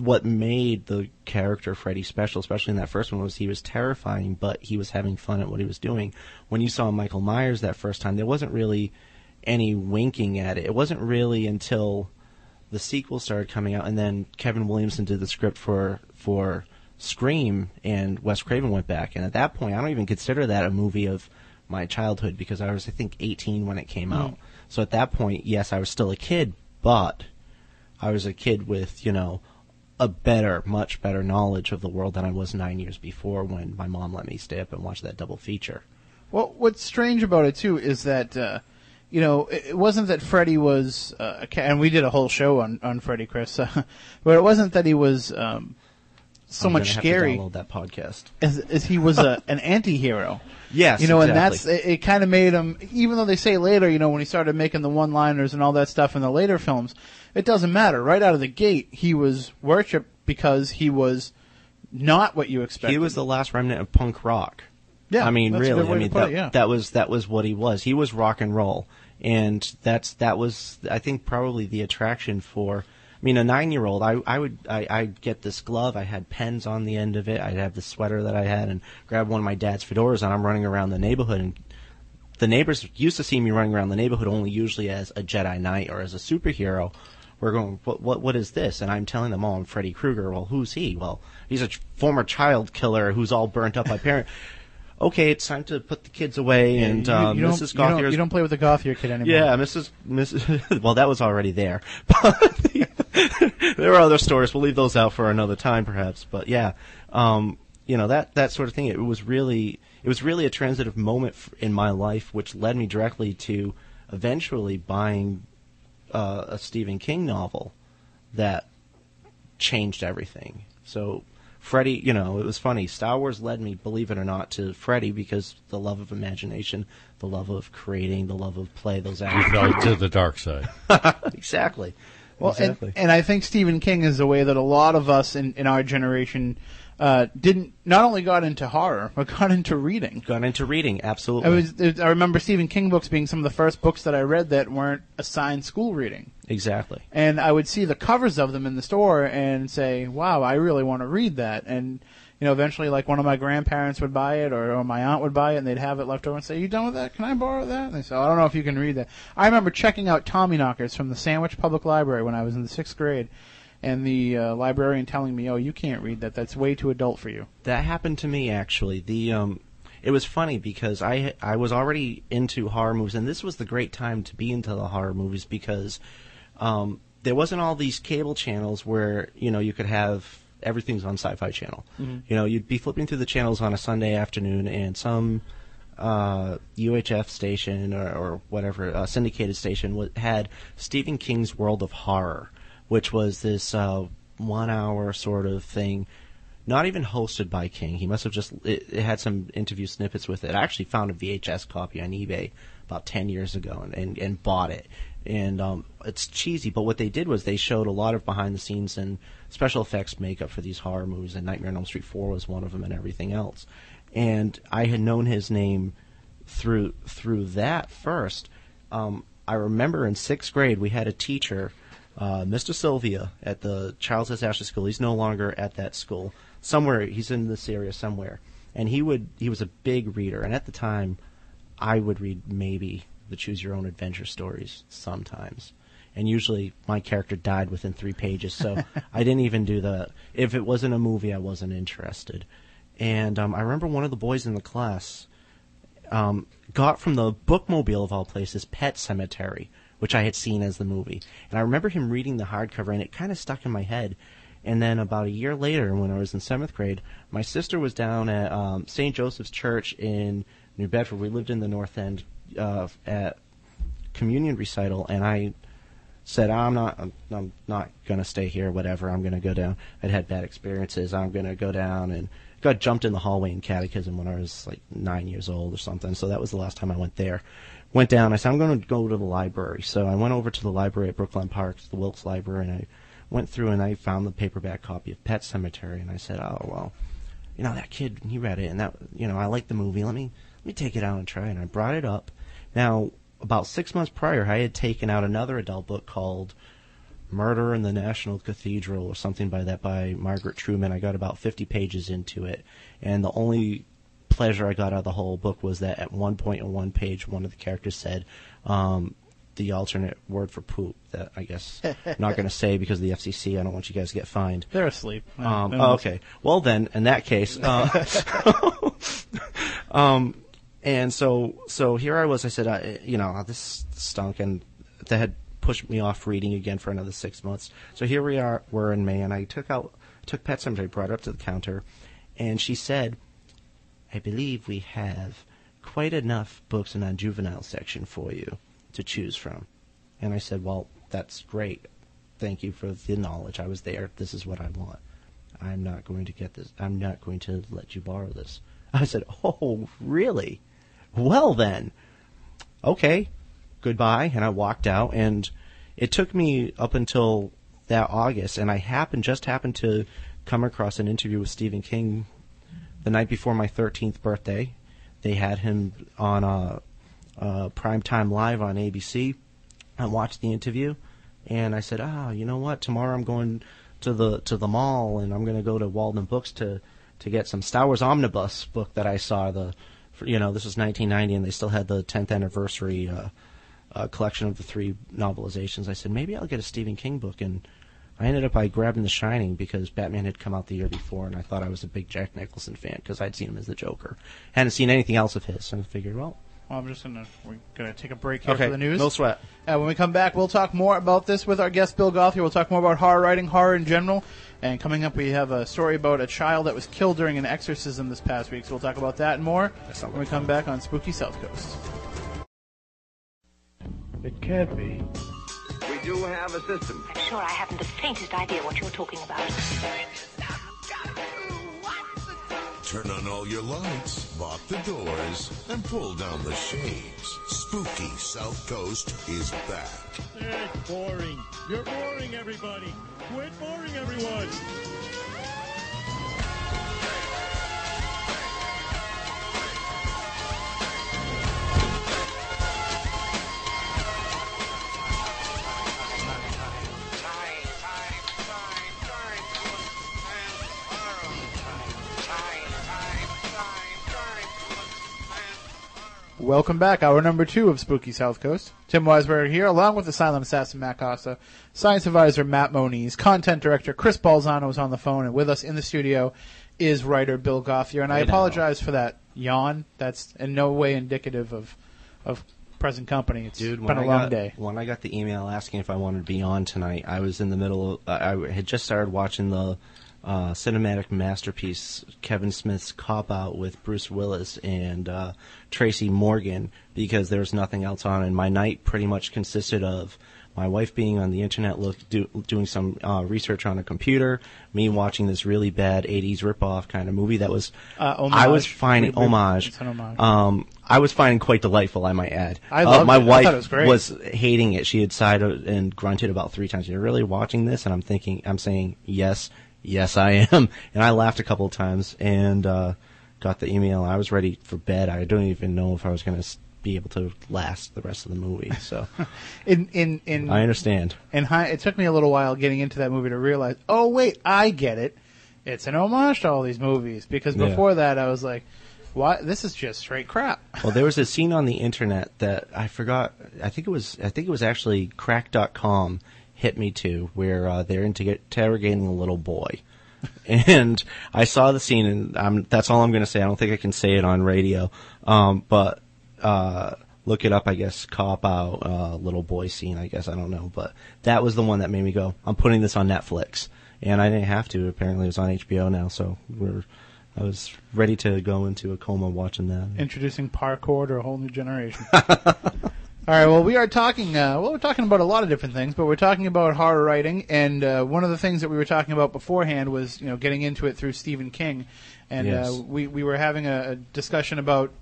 what made the character Freddy special, especially in that first one, was he was terrifying, but he was having fun at what he was doing. When you saw Michael Myers that first time, there wasn't really any winking at it. It wasn't really until the sequel started coming out, and then Kevin Williamson did the script for for Scream, and Wes Craven went back. And at that point, I don't even consider that a movie of my childhood because I was, I think, 18 when it came hmm. out. So at that point, yes, I was still a kid, but I was a kid with, you know, a better, much better knowledge of the world than I was nine years before when my mom let me stay up and watch that double feature. Well, what's strange about it too is that uh, you know it, wasn't that Freddy was, uh, and we did a whole show on on Freddy, Chris, uh, but it wasn't that he was um, so I'm much scary. To download that podcast. As, as he was a, an anti-hero. Yes, you know, and that's it, it kind of made him. Even though they say later, you know, when he started making the one-liners and all that stuff in the later films, it doesn't matter. Right out of the gate, he was worshipped because he was not what you expected. He was the last remnant of punk rock. Yeah, I mean, that's a good really, I mean that, it, yeah. that was that was what he was. He was rock and roll, and that's that was I think probably the attraction for. I mean, a nine-year-old, I, I would, I, I'd get this glove. I had pens on the end of it. I'd have the sweater that I had, and grab one of my dad's fedoras, and I'm running around the neighborhood. And the neighbors used to see me running around the neighborhood only usually as a Jedi Knight or as a superhero. We're going, what, what, what is this? And I'm telling them, oh, I'm Freddy Krueger. Well, who's he? Well, he's a ch- former child killer who's all burnt up by parent. okay, it's time to put the kids away, and you, um, you Mrs. you don't, you don't play with the Gauthier kid anymore. yeah, Mrs. Mrs. well, that was already there. But there are other stories. We'll leave those out for another time, perhaps. But yeah, um, you know that that sort of thing. It was really it was really a transitive moment in my life, which led me directly to eventually buying uh, a Stephen King novel that changed everything. So Freddy, you know, it was funny. Star Wars led me, believe it or not, to Freddy because the love of imagination, the love of creating, the love of play, those You actors. fell to the dark side. exactly. Well, exactly. and, and I think Stephen King is the way that a lot of us in, in our generation uh, didn't not only got into horror but got into reading. Got into reading, absolutely. I was it- I remember Stephen King books being some of the first books that I read that weren't assigned school reading. exactly. And I would see the covers of them in the store and say, "Wow, I really want to read that." And you know, eventually, like one of my grandparents would buy it, or, or my aunt would buy it, and they'd have it left over and say, "You done with that? Can I borrow that?" And they say, "I don't know if you can read that." I remember checking out Tommy Tommyknockers from the Sandwich Public Library when I was in the sixth grade, and the uh, librarian telling me, "Oh, you can't read that. That's way too adult for you." That happened to me actually. The um, it was funny because I I was already into horror movies, and this was the great time to be into the horror movies because um, there wasn't all these cable channels where you know you could have everything's on Sci-Fi Channel. You know, you'd be flipping through the channels on a Sunday afternoon, and some uh, UHF station or, or whatever uh, syndicated station wa had Stephen King's World of Horror, which was this uh, one-hour sort of thing not even hosted by King. He must have just it, it had some interview snippets with it. I actually found a VHS copy on eBay about ten years ago and and, and bought it. And um, it's cheesy, but what they did was they showed a lot of behind the scenes and special effects makeup for these horror movies. And Nightmare on Elm Street Four was one of them, and everything else. And I had known his name through through that first. Um, I remember in sixth grade we had a teacher, uh, Mr. Sylvia, at the Charles S. Ashley School. He's no longer at that school. Somewhere he's in this area somewhere, and he would he was a big reader. And at the time, I would read maybe the Choose Your Own Adventure stories sometimes. And usually my character died within three pages, so I didn't even do the. If it wasn't a movie, I wasn't interested. And um, I remember one of the boys in the class um, got from the bookmobile of all places Pet Sematary, which I had seen as the movie. And I remember him reading the hardcover, and it kind of stuck in my head. And then about a year later, when I was in seventh grade, my sister was down at um, St. Joseph's Church in New Bedford. We lived in the North End uh, at communion recital, and I said, "I'm not, I'm, I'm not gonna stay here. Whatever, I'm gonna go down." I'd had bad experiences. I'm gonna go down and got jumped in the hallway in catechism when I was like nine years old or something. So that was the last time I went there. Went down. I said, "I'm going to go to the library." So I went over to the library at Brooklawn Park, the Wilkes Library, and I went through and I found the paperback copy of Pet Sematary, and I said, "Oh well." You know that kid, he read it, and that you know I like the movie. Let me let me take it out and try. And I brought it up. Now, about six months prior, I had taken out another adult book called Murder in the National Cathedral or something by that by Margaret Truman. I got about 50 pages into it, and the only pleasure I got out of the whole book was that at one point in one page, one of the characters said um, the alternate word for poop that I guess I'm not going to say because of the FCC. I don't want you guys to get fined. They're asleep. Um, oh, okay. Well, then, in that case, uh, um, and so so here I was. I said, I, you know, this stunk, and that had pushed me off reading again for another six months. So here we are. We're in May, and I took out took Pet Sematary, brought it up to the counter, and she said, "I believe we have quite enough books in our juvenile section for you to choose from." And I said, "Well, that's great. Thank you for the knowledge. I was there. This is what I want." I'm not going to get this. I'm not going to let you borrow this. I said, Oh, really? Well, then. Okay. Goodbye. And I walked out, and it took me up until that August, and I happened, just happened to come across an interview with Stephen King the night before my 13th birthday. They had him on a, a primetime live on ABC. I watched the interview, and I said, "Ah, you know what? Tomorrow I'm going to the to the mall, and I'm going to go to Waldenbooks to to get some Star Wars omnibus book that I saw. The you know this was 1990, and they still had the 10th anniversary uh, uh, collection of the three novelizations. I said maybe I'll get a Stephen King book, and I ended up by grabbing The Shining because Batman had come out the year before, and I thought I was a big Jack Nicholson fan because I'd seen him as the Joker. Hadn't seen anything else of his, and I figured, well, Well, I'm just gonna we're gonna take a break here okay, for the news. no sweat. Uh, when we come back, we'll talk more about this with our guest Bill Gauthier. We'll talk more about horror writing, horror in general. And coming up, we have a story about a child that was killed during an exorcism this past week. So we'll talk about that and more That when we like come back on Spooky South Coast. It can't be. We do have a system. I'm sure I haven't the faintest idea what you're talking about. Turn on all your lights, lock the doors, and pull down the shades. Spooky South Coast is back. It's boring. You're boring, everybody. Quit boring, everyone. Welcome back, hour number two of Spooky South Coast. Tim Weisberg here, along with Asylum assassin Matt Costa, science advisor Matt Moniz, content director Chris Balzano is on the phone, and with us in the studio is writer Bill Gauthier. And I now. apologize for that yawn. That's in no way indicative of of present company. It's Dude, been a I long got, day. When I got the email asking if I wanted to be on tonight, I was in the middle. Of, I I had just started watching the uh, cinematic masterpiece Kevin Smith's Cop Out with Bruce Willis and uh, Tracy Morgan because there was nothing else on, and my night pretty much consisted of my wife being on the internet look do, doing some uh, research on a computer, me watching this really bad '80s ripoff kind of movie that was Uh, I was finding We- we- homage. homage. Um, I was finding quite delightful, I might add. I Uh, loved my it. Wife was great. hating it. She had sighed and grunted about three times. You're really watching this? And I'm thinking, I'm saying yes, yes, I am. And I laughed a couple of times and uh, got the email. I was ready for bed. I don't even know if I was going to be able to last the rest of the movie. So In in in I understand. And hi- it took me a little while getting into that movie to realize, oh wait, I get it. It's an homage to all these movies because Yeah. before that I was like, "What? This is just straight crap." Well, there was a scene on the internet that I forgot. I think it was. I think it was actually Crack.com hit me too, where uh, they're interrogating a little boy, and I saw the scene, and I'm, that's all I'm going to say. I don't think I can say it on radio, um, but uh, look it up. I guess cop out uh, little boy scene. I guess I don't know, but that was the one that made me go. I'm putting this on Netflix, and I didn't have to. Apparently, it's on HBO now, so we're. I was ready to go into a coma watching that. Introducing parkour to a whole new generation. All right. Well, we are talking. Uh, well, we're talking about a lot of different things, but we're talking about horror writing, and uh, one of the things that we were talking about beforehand was, you know, getting into it through Stephen King, and Yes. uh, we we were having a, a discussion about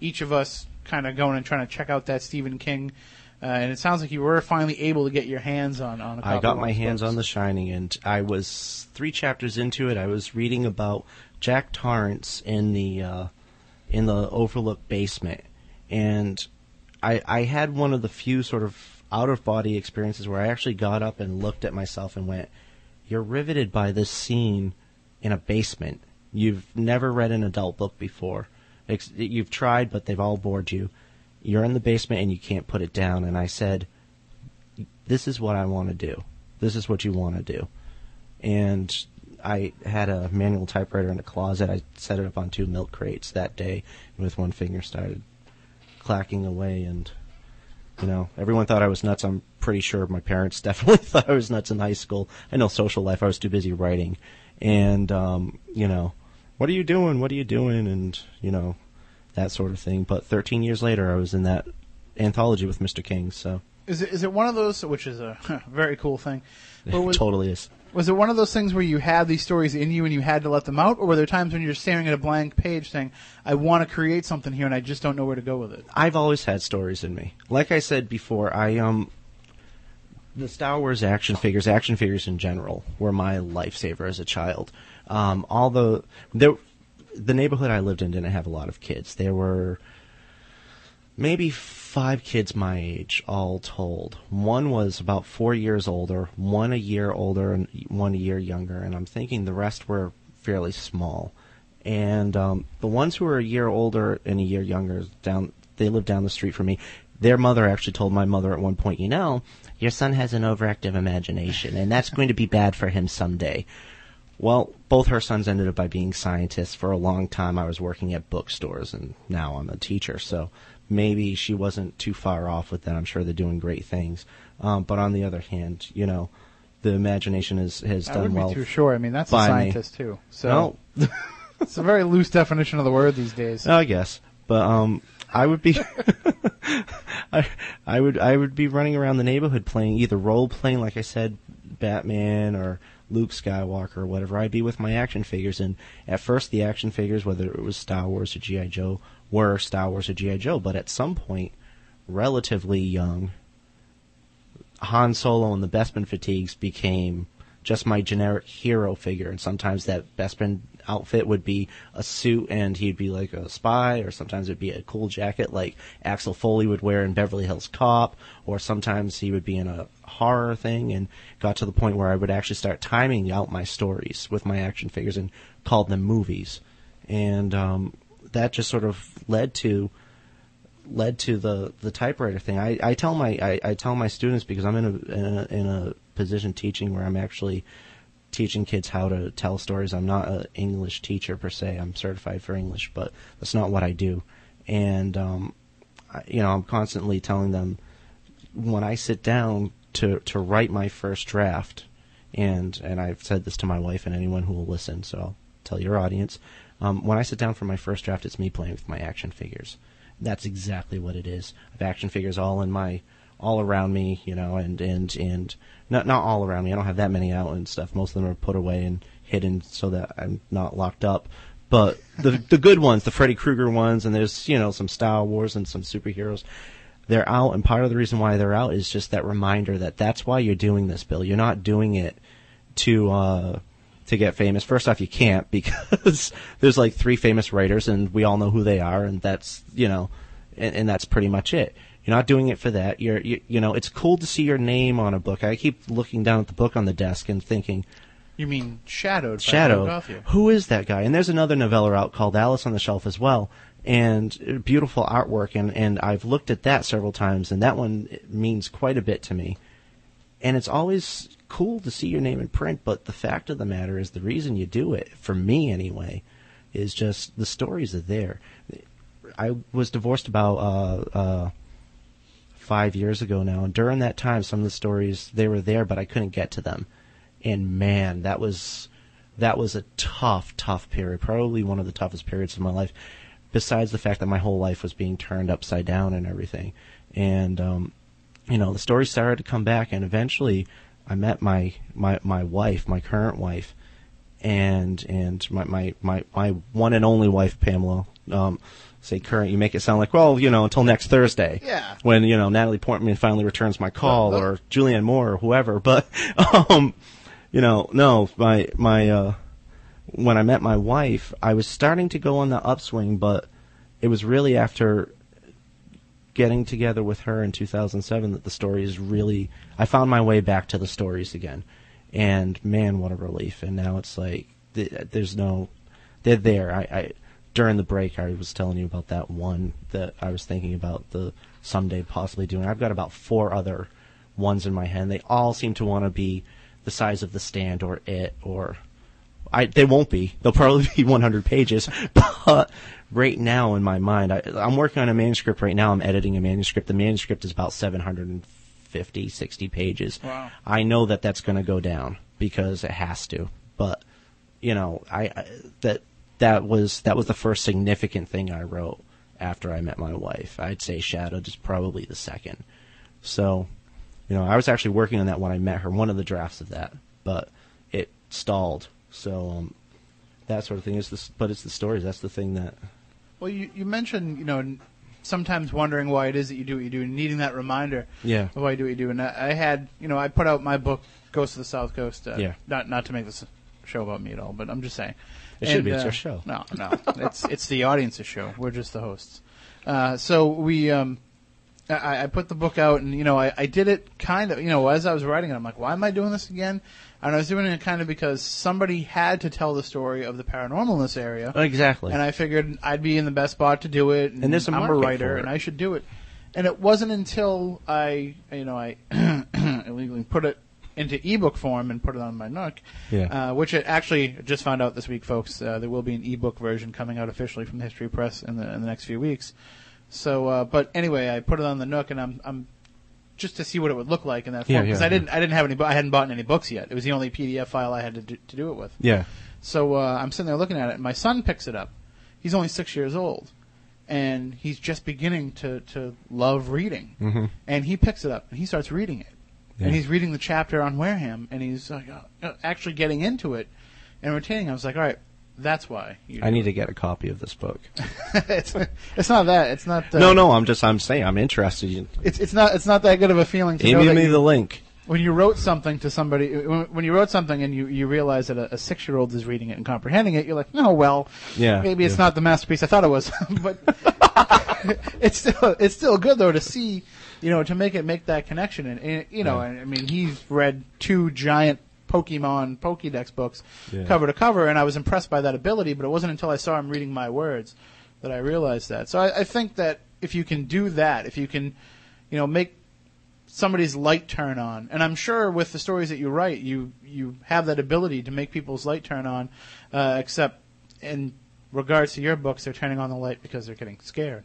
each of us kind of going and trying to check out that Stephen King, uh, and it sounds like you were finally able to get your hands on on. A couple I got my hands books. on The Shining, and I was three chapters into it. I was reading about Jack Torrance in the uh, in the Overlook basement, and I I had one of the few sort of out of body experiences where I actually got up and looked at myself and went, "You're riveted by this scene in a basement. You've never read an adult book before. You've tried, but they've all bored you. You're in the basement and you can't put it down." And I said this is what I want to do. This is what you want to do. And I had a manual typewriter in a closet. I set it up on two milk crates that day, and with one finger started clacking away. And you know, everyone thought I was nuts. I'm pretty sure my parents definitely thought I was nuts in high school. I know social life. I was too busy writing, and um, you know, what are you doing? What are you doing? And you know, that sort of thing. But 13 years later, I was in that anthology with Mr. King. So Is it is it one of those which is a very cool thing? But was, totally is. Was it one of those things where you had these stories in you and you had to let them out, or were there times when you're staring at a blank page saying, "I want to create something here and I just don't know where to go with it"? I've always had stories in me. Like I said before, I um the Star Wars action figures, action figures in general, were my lifesaver as a child. Um, although there, the neighborhood I lived in didn't have a lot of kids. There were maybe five kids my age, all told. One was about four years older, one a year older, and one a year younger. And I'm thinking the rest were fairly small. And um, the ones who were a year older and a year younger, down they lived down the street from me. Their mother actually told my mother at one point, you know, your son has an overactive imagination, and that's going to be bad for him someday. Well, both her sons ended up by being scientists. For a long time, I was working at bookstores, and now I'm a teacher. So maybe she wasn't too far off with that. I'm sure they're doing great things. Um, but on the other hand, you know, the imagination is, has I done wouldn't well. be too sure. I mean, that's a by me. scientist too. So No, it's a very loose definition of the word these days. I guess. But um, I would be, I, I would, I would be running around the neighborhood playing either role playing, like I said, Batman or Luke Skywalker or whatever. I'd be with my action figures, and at first the action figures, whether it was Star Wars or GI Joe, were Star Wars or GI Joe. But at some point, relatively young, Han Solo and the Bespin fatigues became just my generic hero figure, and sometimes that Bespin outfit would be a suit and he'd be like a spy, or sometimes it'd be a cool jacket like Axel Foley would wear in Beverly Hills Cop, or sometimes he would be in a horror thing, and got to the point where I would actually start timing out my stories with my action figures and called them movies, and um, that just sort of led to led to the the typewriter thing. I, I tell my I, I tell my students because I'm in a, in a in a position teaching where I'm actually teaching kids how to tell stories. I'm not an English teacher per se. I'm certified for English, but that's not what I do. And um, I, you know, I'm constantly telling them when I sit down to to write my first draft, and and I've said this to my wife and anyone who will listen. So I'll tell your audience. Um, when I sit down for my first draft, it's me playing with my action figures. That's exactly what it is. I have action figures all in my all around me, you know, and and and not not all around me. I don't have that many out and stuff. Most of them are put away and hidden so that I'm not locked up. But the the good ones, the Freddy Krueger ones, and there's you know some Star Wars and some superheroes. They're out, and part of the reason why they're out is just that reminder that that's why you're doing this, Bill. You're not doing it to uh, to get famous. First off, you can't because there's like three famous writers, and we all know who they are, and that's you know, and, and that's pretty much it. You're not doing it for that. You're you, you know, it's cool to see your name on a book. I keep looking down at the book on the desk and thinking, You mean Shadowed? by Shadow. Philadelphia. Who is that guy? And there's another novella out called Alice on the Shelf as well, and beautiful artwork. And and I've looked at that several times, and that one means quite a bit to me. And it's always cool to see your name in print, but the fact of the matter is, the reason you do it, for me anyway, is just the stories are there. I was divorced about uh, uh, five years ago now, and during that time, some of the stories they were there, but I couldn't get to them. And man, that was that was a tough, tough period. Probably one of the toughest periods of my life. Besides the fact that my whole life was being turned upside down and everything, and um, you know, the stories started to come back, and eventually, I met my my my wife, my current wife, and and my my my, my one and only wife, Pamela. Um, say current, you make it sound like well, you know, until next Thursday. Yeah. When you know Natalie Portman finally returns my call, Well, well- or Julianne Moore, or whoever. But um, you know, no, my my uh, when I met my wife, I was starting to go on the upswing, but it was really after getting together with her in 2007 that the stories really I found my way back to the stories again. And man, what a relief. And now it's like there's no they're there. I, I during the break I was telling you about that one that I was thinking about the someday possibly doing. I've got about four other ones in my head. They all seem to want to be the size of the stand or it or I, they won't be. They'll probably be 100 pages. But right now, in my mind, I, I'm working on a manuscript right now. I'm editing a manuscript. The manuscript is about 750, 60 pages. Wow. I know that that's going to go down because it has to. But you know, I, I that that was that was the first significant thing I wrote after I met my wife. I'd say Shadowed is probably the second. So, you know, I was actually working on that when I met her, one of the drafts of that, but it stalled. So, um, that sort of thing is this, but it's the stories. That's the thing that, Well, you, you mentioned, you know, sometimes wondering why it is that you do what you do and needing that reminder Yeah. of why you do what you do. And I, I had, you know, I put out my book, Ghost of the South Coast. Uh, Yeah. Not not to make this a show about me at all, but I'm just saying. It should And, be. It's uh, your show. No, no. it's it's the audience's show. We're just the hosts. Uh, so we, um, I, I put the book out, and you know, I, I did it kind of, you know, as I was writing it, I'm like, why am I doing this again? And I was doing it kind of because somebody had to tell the story of the paranormal in this area. exactly. And I figured I'd be in the best spot to do it. And, And there's a I'm a market writer, for it. and I should do it. And it wasn't until I, you know, I illegally put it into ebook form and put it on my Nook, Yeah. uh, which I actually just found out this week, folks. Uh, there will be an ebook version coming out officially from the History Press in the in the next few weeks. So, uh, but anyway, I put it on the Nook, and I'm I'm just to see what it would look like in that Yeah, form because yeah, I didn't I didn't have any I hadn't bought any books yet. It was the only PDF file I had to do, to do it with. yeah. So uh, I'm sitting there looking at it, and my son picks it up. He's only six years old, and he's just beginning to, to love reading. Mhm. And he picks it up and he starts reading it. Yeah. and he's reading the chapter on Wareham, and he's like, uh, actually getting into it and retaining. I was like, all right, that's why. You I need to get a copy of this book. it's, it's not that. It's not. Uh, no, no, I'm just I'm saying I'm interested. You- It's it's not. It's not that good of a feeling to know that me you- the link. when you wrote something to somebody, when, when you wrote something and you, you realize that a, a six year old is reading it and comprehending it, you're like, oh well, Yeah, maybe it's yeah. not the masterpiece I thought it was, but it's still it's still good though to see, you know, to make it make that connection and, and you know, Yeah. I mean, he's read two giant Pokemon Pokédex books Yeah. cover to cover, and I was impressed by that ability. But it wasn't until I saw him reading my words that I realized that. So I, I think that if you can do that, if you can, you know, make somebody's light turn on. And I'm sure with the stories that you write, you you have that ability to make people's light turn on. Uh, except in regards to your books, they're turning on the light because they're getting scared.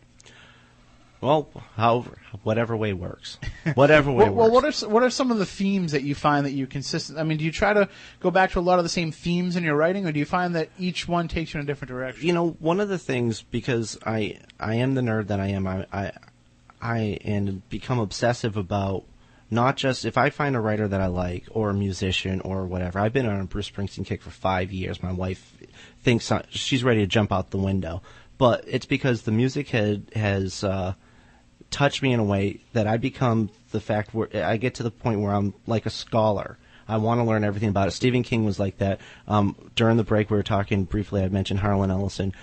Well, however, whatever way works. Whatever way Well, well, what are s- what are some of the themes that you find that you consistent? I mean, do you try to go back to a lot of the same themes in your writing, or do you find that each one takes you in a different direction? you know, one of the things because I I am the nerd that I am, I I, I and become obsessive about not just if I find a writer that I like or a musician or whatever. I've been on a Bruce Springsteen kick for five years. My wife thinks I, she's ready to jump out the window, but it's because the music had, has uh, touched me in a way that I become the fact where I get to the point where I'm like a scholar. I want to learn everything about it. Stephen King was like that. Um, during the break, we were talking briefly. I mentioned Harlan Ellison.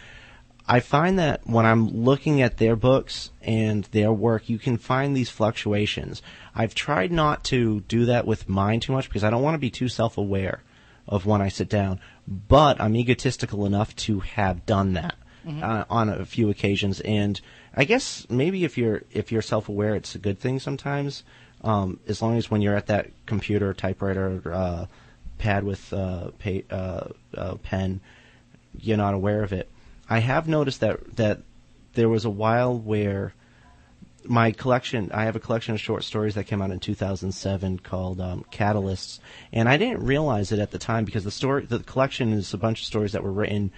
I find that when I'm looking at their books and their work, you can find these fluctuations. I've tried not to do that with mine too much because I don't want to be too self-aware of when I sit down. But I'm egotistical enough to have done that uh, on a few occasions. And I guess maybe if you're if you're self-aware, it's a good thing sometimes. Um, as long as when you're at that computer, typewriter, uh, pad with uh, uh, uh, pen, you're not aware of it. I have noticed that that there was a while where my collection I have a collection of short stories that came out in 2007 called um, Catalysts, and I didn't realize it at the time because the story the collection is a bunch of stories that were written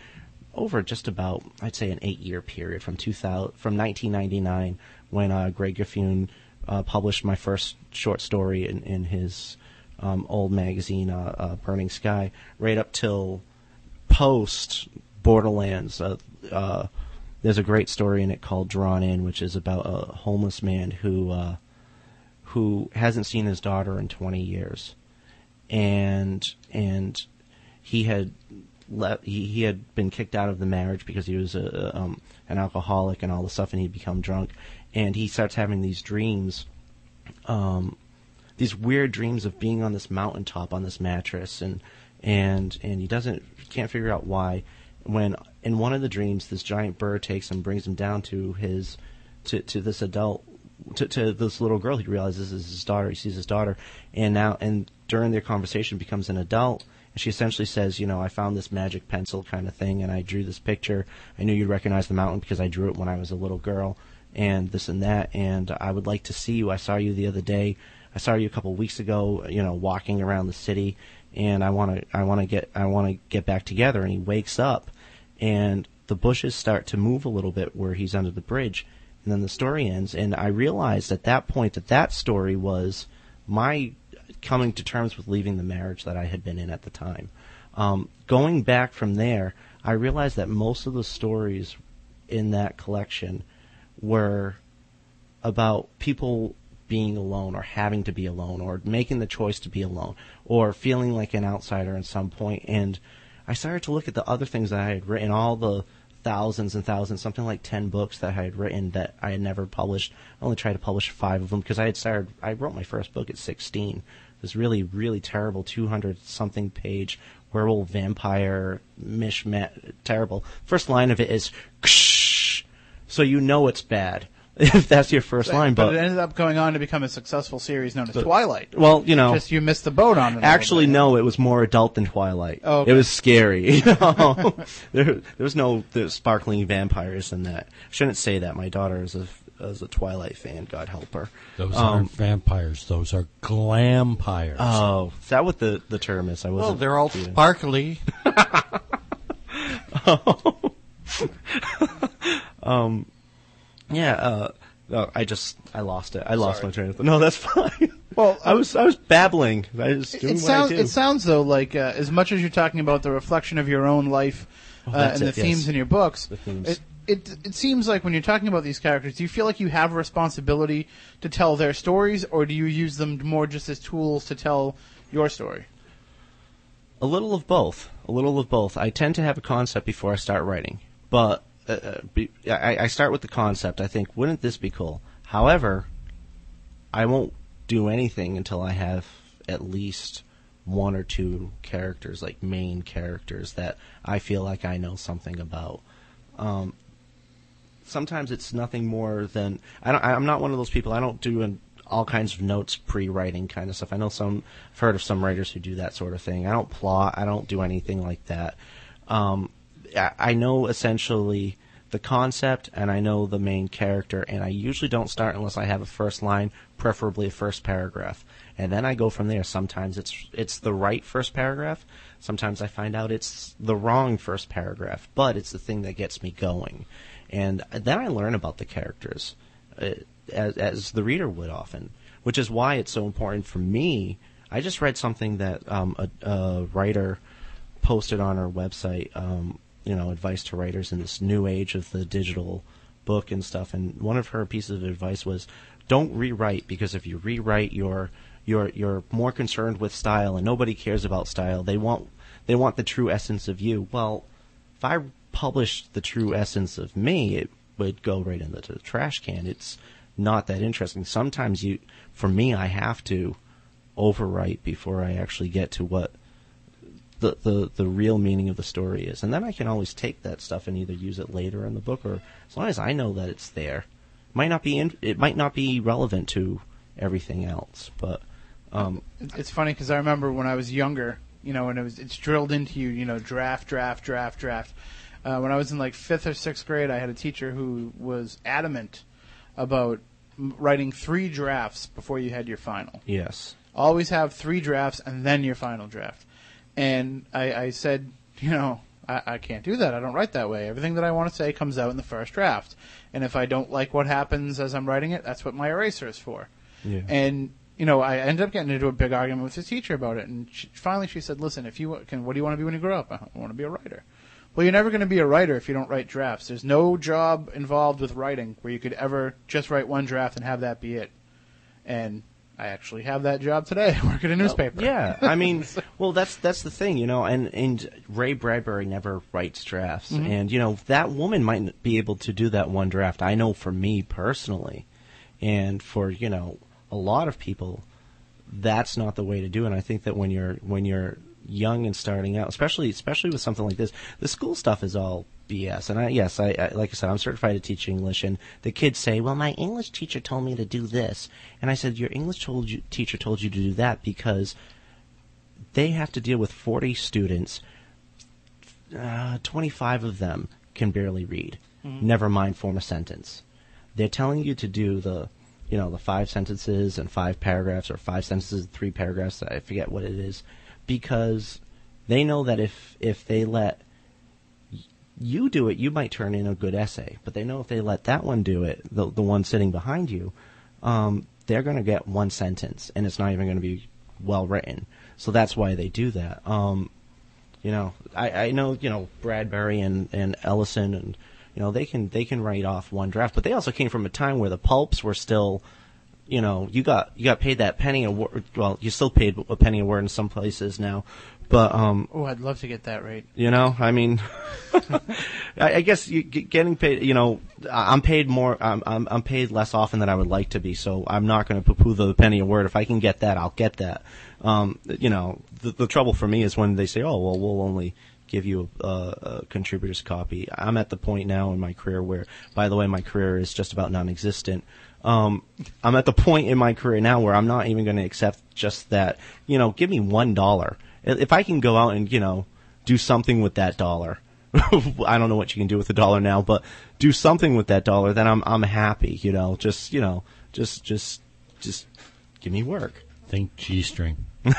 over just about I'd say an eight year period from 2000 from 1999 when uh, Greg Gifune uh, published my first short story in, in his um, old magazine uh, uh, Burning Sky right up till post Borderlands. Uh, there's a great story in it called Drawn In, which is about a homeless man who who hasn't seen his daughter in 20 years, and and he had he, he had been kicked out of the marriage because he was a, um, an alcoholic and all the stuff, and he'd become drunk, and he starts having these dreams. Um, these weird dreams of being on this mountaintop on this mattress. And and and he doesn't can't figure out why. When in one of the dreams this giant bird takes him brings him down to his to to this adult to, to this little girl he realizes this is his daughter he sees his daughter. And now and during their conversation becomes an adult she essentially says you know I found this magic pencil kind of thing and I drew this picture I knew you'd recognize the mountain because I drew it when I was a little girl and this and that and I would like to see you I saw you the other day I saw you a couple of weeks ago, you know, walking around the city, and I want to, I want to get, I want to get back together. And he wakes up, and the bushes start to move a little bit where he's under the bridge, and then the story ends. And I realized at that point that that story was my coming to terms with leaving the marriage that I had been in at the time. Um, going back from there, I realized that most of the stories in that collection were about people being alone or having to be alone or making the choice to be alone or feeling like an outsider at some point. and I started to look at the other things that I had written all the thousands and thousands something like 10 books that I had written that I had never published I only tried to publish 5 of them because I had started I wrote my first book at 16 this really really terrible 200 something page werewolf vampire mishmash terrible first line of it is "Ksh," so you know it's bad if that's your first line but but it ended up going on to become a successful series known as Twilight. well, you know, Just you missed the boat on it. actually, no, it was more adult than Twilight. Oh, okay. It was scary. You know? there, there was no the sparkling vampires in that. Shouldn't say that. My daughter is a is a Twilight fan. God help her. Those Um, aren't vampires. Those are glampires. Oh, is that what the the term is? I wasn't. Well, they're all reading. sparkly. Yeah. Uh, oh, I just I lost it. I lost my train of thought. No, that's fine. Well, I was I was babbling. I was It, doing it what sounds I do. it sounds though like uh, as much as you're talking about the reflection of your own life uh, that's and it, the yes. themes in your books. The. It, it it seems like when you're talking about these characters, do you feel like you have a responsibility to tell their stories, or do you use them more just as tools to tell your story? A little of both. A little of both. I tend to have a concept before I start writing, but uh, uh, be, I, I start with the concept. I think, wouldn't this be cool? However, I won't do anything until I have at least one or two characters, like main characters, that I feel like I know something about. Um, sometimes it's nothing more than I don't. I'm not one of those people. I don't do an, all kinds of notes pre-writing kind of stuff. I know some. I've heard of some writers who do that sort of thing. I don't plot. I don't do anything like that. Um, I, I know essentially the concept and I know the main character, and I usually don't start unless I have a first line, preferably a first paragraph, and then I go from there. Sometimes it's it's the right first paragraph. Sometimes I find out it's the wrong first paragraph, but it's the thing that gets me going, and then I learn about the characters uh, as as the reader would often, which is why it's so important for me. I just read something that um, a, a writer posted on our website, um, you know, advice to writers in this new age of the digital book and stuff. And one of her pieces of advice was, don't rewrite because if you rewrite, you're you're you're more concerned with style, and nobody cares about style. They want they want the true essence of you. Well, if I published the true essence of me, it would go right into the trash can. It's not that interesting. Sometimes you, for me, I have to overwrite before I actually get to what the, the, the real meaning of the story is. And then I can always take that stuff and either use it later in the book or as long as I know that it's there. It might not be in, it might not be relevant to everything else, but um, It's funny because I remember when I was younger, you know, when it was it's drilled into you, you know, draft, draft, draft, draft. Uh, when I was in like fifth or sixth grade, I had a teacher who was adamant about m- writing three drafts before you had your final. yes. Always have three drafts and then your final draft. And I, I said, you know, I, I can't do that. I don't write that way. Everything that I want to say comes out in the first draft. And if I don't like what happens as I'm writing it, that's what my eraser is for. Yeah. And you know, I ended up getting into a big argument with the teacher about it. And she, finally, she said, "Listen, if you can, what do you want to be when you grow up? I want to be a writer." Well, you're never going to be a writer if you don't write drafts. There's no job involved with writing where you could ever just write one draft and have that be it. And I actually have that job today. I work at a newspaper. Yeah, I mean, well, that's that's the thing, you know, and and Ray Bradbury never writes drafts, mm-hmm. and you know that woman might be able to do that one draft. I know for me personally, and for you know a lot of people, that's not the way to do it. And I think that when you're when you're young and starting out, especially especially with something like this, the school stuff is all BS. And I yes, I, I like I said, I'm certified to teach English, and the kids say, "Well, my English teacher told me to do this," and I said, "Your English told you, teacher told you to do that because." They have to deal with 40 students. Uh, 25 of them can barely read. Never mind form a sentence. They're telling you to do the, you know, the five sentences and five paragraphs, or five sentences and three paragraphs. I forget what it is, because they know that if if they let you do it, you might turn in a good essay. But they know if they let that one do it, the the one sitting behind you, um, they're going to get one sentence, and it's not even going to be well written. So that's why they do that. Um, you know, I, I know you know Bradbury and, and Ellison and you know they can they can write off one draft, but they also came from a time where the pulps were still, you know, you got you got paid that penny a word. Well, you still paid a penny a word in some places now, but um, Oh, I'd love to get that rate. you know, I mean, I, I guess you, get- getting paid. You know, I'm paid more. I'm, I'm I'm paid less often than I would like to be. So I'm not going to poo-poo the penny a word. If I can get that, I'll get that. Um, you know, the, the trouble for me is when they say, "Oh, well, we'll only." Give you a, a contributor's copy. I'm at the point now in my career where, by the way, my career is just about non-existent. Um, I'm at the point in my career now where I'm not even going to accept just that. You know, give me one dollar. If I can go out and you know do something with that dollar. I don't know what you can do with a dollar now, but do something with that dollar, then I'm I'm happy. You know, just you know, just just just give me work. Think G string.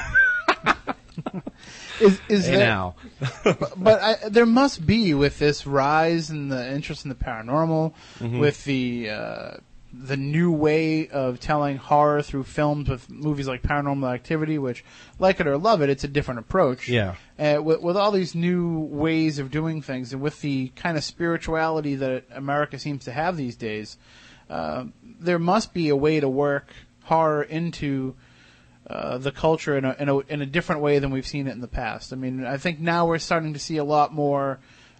Is is Hey there, now, but I, there must be with this rise in the interest in the paranormal, Mm-hmm. with the uh, the new way of telling horror through films with movies like Paranormal Activity, which, like it or love it, it's a different approach. Yeah. Uh, with, with all these new ways of doing things, and with the kind of spirituality that America seems to have these days, uh, there must be a way to work horror into uh, the culture in a, in a in a different way than we've seen it in the past. I mean, I think now we're starting to see a lot more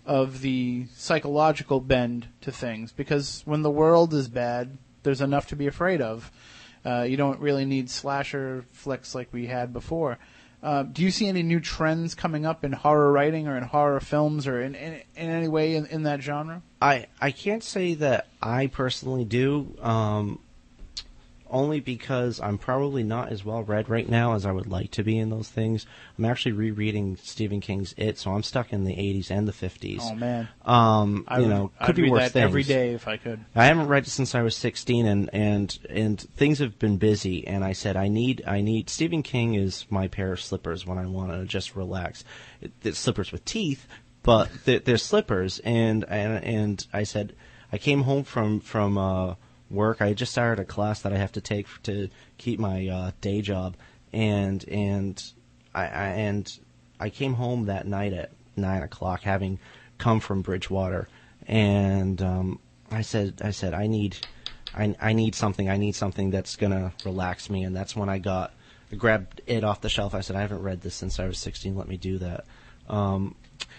of the psychological bend to things because when the world is bad, there's enough to be afraid of. Uh, you don't really need slasher flicks like we had before. Uh, do you see any new trends coming up in horror writing or in horror films or in, in, in any way in, in that genre? I I can't say that I personally do. Um, only because I'm probably not as well read right now as I would like to be in those things. I'm actually rereading Stephen King's It, so I'm stuck in the 80s and the 50s. Oh man, Um, I you would, know, I'd could be read worse that things. every day if I could. I haven't read it since I was 16, and and and things have been busy. And I said, I need I need Stephen King is my pair of slippers when I want to just relax. It, it's slippers with teeth, but they're, they're slippers. And and and I said, I came home from from uh, work. I just started a class that I have to take to keep my uh, day job, and and I, I and I came home that night at nine o'clock, having come from Bridgewater, and um, I said, I said, I need, I, I need something. I need something that's gonna relax me, and that's when I got, I grabbed it off the shelf. I said, I haven't read this since I was sixteen. Let me do that. Um,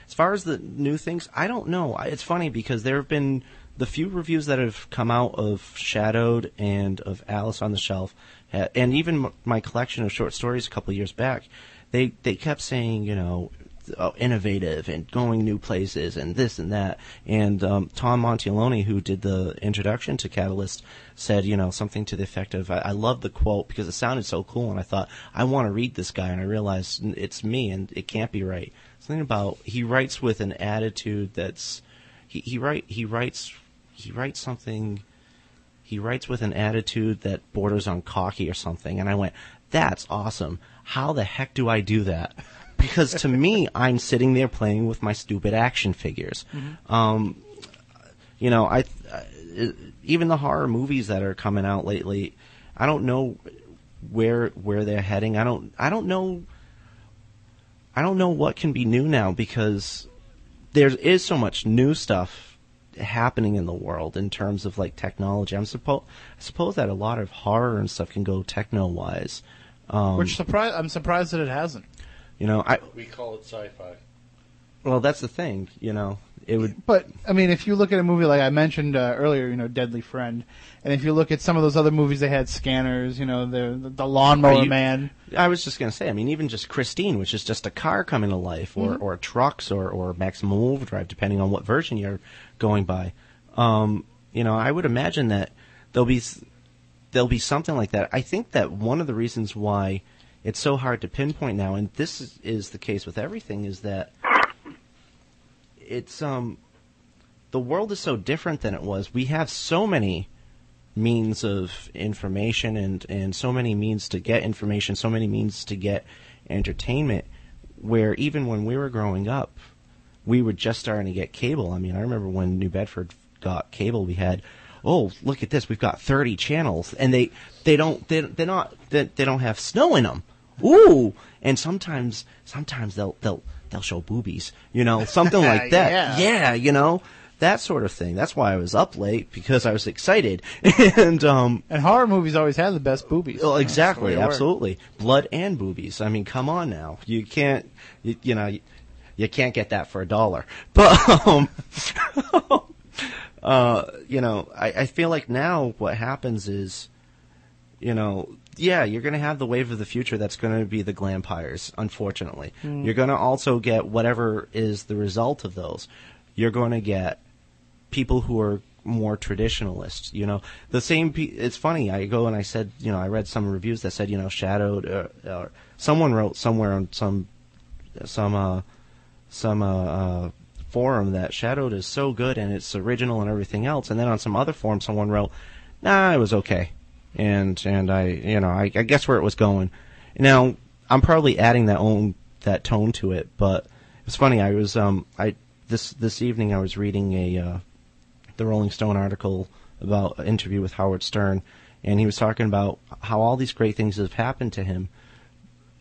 as far as the new things, I don't know. It's funny because there have been the few reviews that have come out of Shadowed and of Alice on the Shelf, and even my collection of short stories a couple years back. They they kept saying, you know, uh, innovative and going new places and this and that. And um, Tom Monteleone, who did the introduction to Catalyst, said, you know, something to the effect of, I, I love the quote because it sounded so cool, and I thought, I want to read this guy, and I realized it's me, and it can't be right. Something about he writes with an attitude that's he he write he writes he writes something he writes with an attitude that borders on cocky or something and i went that's awesome. How the heck do i do that? Because to me i'm sitting there playing with my stupid action figures. Um, you know I, I even the horror movies that are coming out lately i don't know where where they're heading. I don't i don't know i don't know what can be new now because there is so much new stuff happening in the world in terms of like technology. I'm suppo- I suppose that a lot of horror and stuff can go techno wise. Um, Which surprise, I'm surprised that it hasn't. you know, I We call it sci-fi. well that's the thing. You know, it would But I mean, if you look at a movie like I mentioned uh, earlier, you know, Deadly Friend, and if you look at some of those other movies, they had scanners. You know, the the Lawnmower you- Man. I was just gonna say. I mean, even just Christine, which is just a car coming to life, or or trucks, or or Maximum Overdrive, depending on what version you're going by. Um, you know, I would imagine that there'll be there'll be something like that. I think that one of the reasons why it's so hard to pinpoint now, and this is, is the case with everything, is that it's um the world is so different than it was. We have so many means of information and, and so many means to get information, so many means to get entertainment, where even when we were growing up, we were just starting to get cable. I mean, I remember when New Bedford got cable, we had, oh, look at this, we've got 30 channels, and they, they don't, they, they're not, they, they don't have snow in them. Ooh! And sometimes, sometimes they'll, they'll, they'll show boobies, you know, something like that. Yeah. yeah, you know, that sort of thing. That's why I was up late because I was excited. and um And horror movies always have the best boobies. well, exactly, the way it works. absolutely. Blood and boobies. I mean, come on now. You can't you, you know, you, you can't get that for a dollar. But um uh you know, I, I feel like now what happens is you know, yeah, you're going to have the wave of the future that's going to be the glampires, unfortunately. You're going to also get whatever is the result of those. You're going to get people who are more traditionalists, you know. The same pe- it's funny, I go and I said, you know, I read some reviews that said, you know, shadowed uh, uh, someone wrote somewhere on some some uh some uh, uh forum that shadowed is so good and it's original and everything else and then on some other forum someone wrote nah it was okay and and i you know i, I guess where it was going now i'm probably adding that own that tone to it but it's funny i was um i this this evening i was reading a uh the rolling stone article about an interview with Howard Stern, and he was talking about how all these great things have happened to him.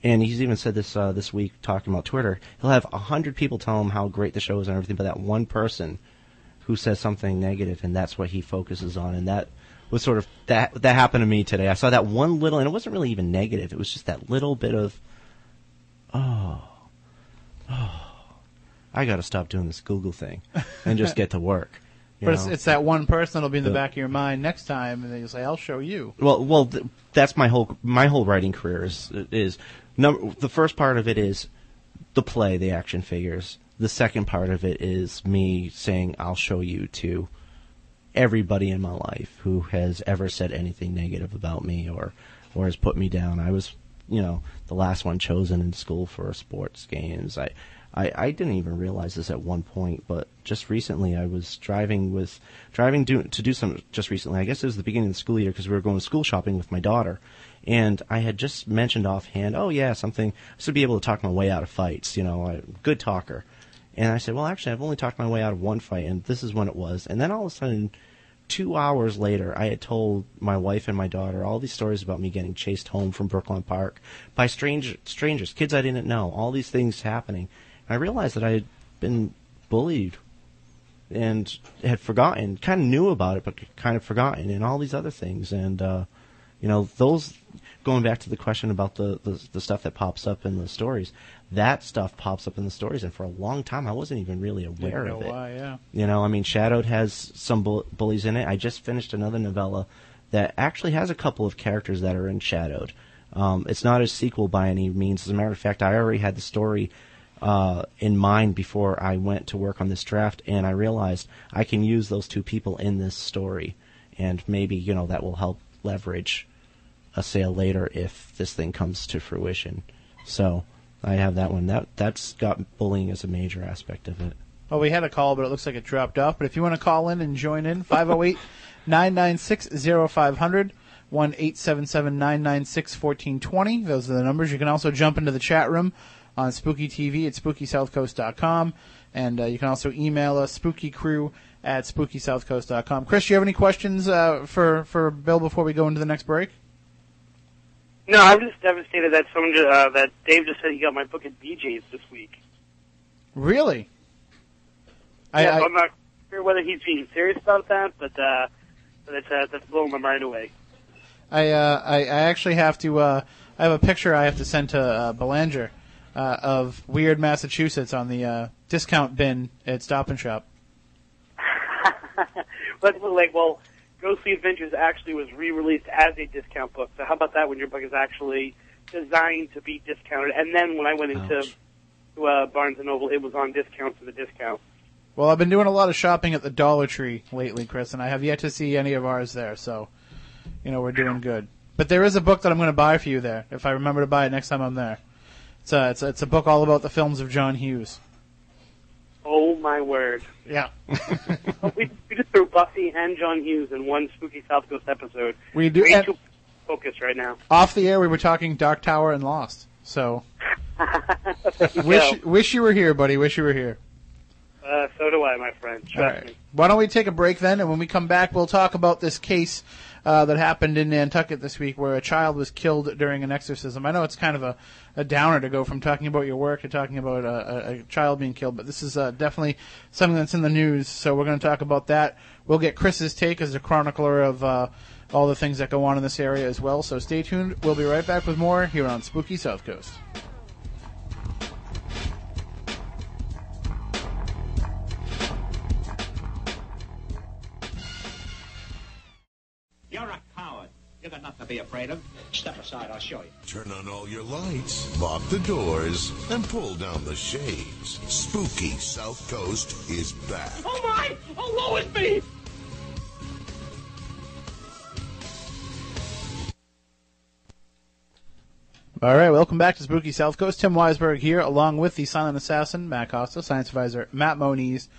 And he's even said this uh, this week talking about Twitter. He'll have a hundred people tell him how great the show is and everything, but that one person who says something negative, and that's what he focuses on. And that was sort of that that happened to me today. I saw that one little, and it wasn't really even negative. It was just that little bit of, oh, oh, I got to stop doing this Google thing and just get to work. you But it's, it's that one person that'll be in the The- back of your mind next time, and then you'll say, "I'll show you." Well, well, th- that's my whole my whole writing career is is number the first part of it is the play, the action figures. The second part of it is me saying I'll show you to everybody in my life who has ever said anything negative about me or or has put me down. I was, you know, the last one chosen in school for sports games. I I, I didn't even realize this at one point, but just recently I was driving with driving do, to do some just recently. I guess it was the beginning of the school year because we were going school shopping with my daughter, and I had just mentioned offhand, oh yeah, something. I should be able to talk my way out of fights. You know, I, good talker. And I said, well, actually, I've only talked my way out of one fight, and this is when it was. And then all of a sudden, two hours later, I had told my wife and my daughter all these stories about me getting chased home from Brooklawn Park by strange, strangers, kids I didn't know, all these things happening. And I realized that I had been bullied and had forgotten, kind of knew about it, but kind of forgotten, and all these other things. And, uh, you know, those, going back to the question about the, the, the stuff that pops up in the stories, that stuff pops up in the stories, and for a long time I wasn't even really aware of it. why, yeah. You know, I mean, Shadowed has some bull- bullies in it. I just finished another novella that actually has a couple of characters that are in Shadowed. Um, it's not a sequel by any means. As a matter of fact, I already had the story uh, in mind before I went to work on this draft, and I realized I can use those two people in this story, and maybe you know that will help leverage a sale later if this thing comes to fruition. So I have that one. That that's got bullying as a major aspect of it. Well, we had a call, but it looks like it dropped off. But if you want to call in and join in, 508 996 0500, 1 877 996 1420. Those are the numbers. You can also jump into the chat room on Spooky TV at spookysouthcoast.com. And uh, you can also email us, spookycrew at spookysouthcoast.com. Chris, do you have any questions uh, for, for Bill before we go into the next break? No, I'm just devastated that someone uh, that Dave just said he got my book at BJ's this week. Really? I, yeah, I, I'm not sure whether he's being serious about that, but uh, but it's uh, that's blowing my mind away. I, uh, I, I actually have to. Uh, I have a picture I have to send to uh, Belanger uh, of Weird Massachusetts on the uh, discount bin at Stop and Shop. But like, well, Ghostly Adventures actually was re-released as a discount book. So how about that? When your book is actually designed to be discounted, and then when I went into to, uh, Barnes and Noble, it was on discount for the discount. Well, I've been doing a lot of shopping at the Dollar Tree lately, Chris, and I have yet to see any of ours there. So, you know, we're doing good. But there is a book that I'm going to buy for you there, if I remember to buy it next time I'm there. It's a, it's a, it's a book all about the films of John Hughes. My word! Yeah. We, we just threw Buffy and John Hughes in one Spooky South Coast episode. We do. Way focused right now. off the air, we were talking Dark Tower and Lost. So, wish So, wish you were here, buddy. Wish you were here. uh, so do I, my friend. Trust All right. me. Why don't we take a break then, and when we come back, we'll talk about this case uh, that happened in Nantucket this week, where a child was killed during an exorcism. I know it's kind of a, a downer to go from talking about your work to talking about a, a, a child being killed, but this is uh, definitely something that's in the news. So we're going to talk about that. We'll get Chris's take as a chronicler of uh, all the things that go on in this area as well. So stay tuned. We'll be right back with more here on Spooky South Coast. You got nothing to be afraid of. Step aside, I'll show you. Turn on all your lights, lock the doors, and pull down the shades. Spooky South Coast is back. Oh my! Oh, woe is me! All right, welcome back to Spooky South Coast. Tim Weisberg here, along with the silent assassin Matt Costa, science advisor Matt Moniz,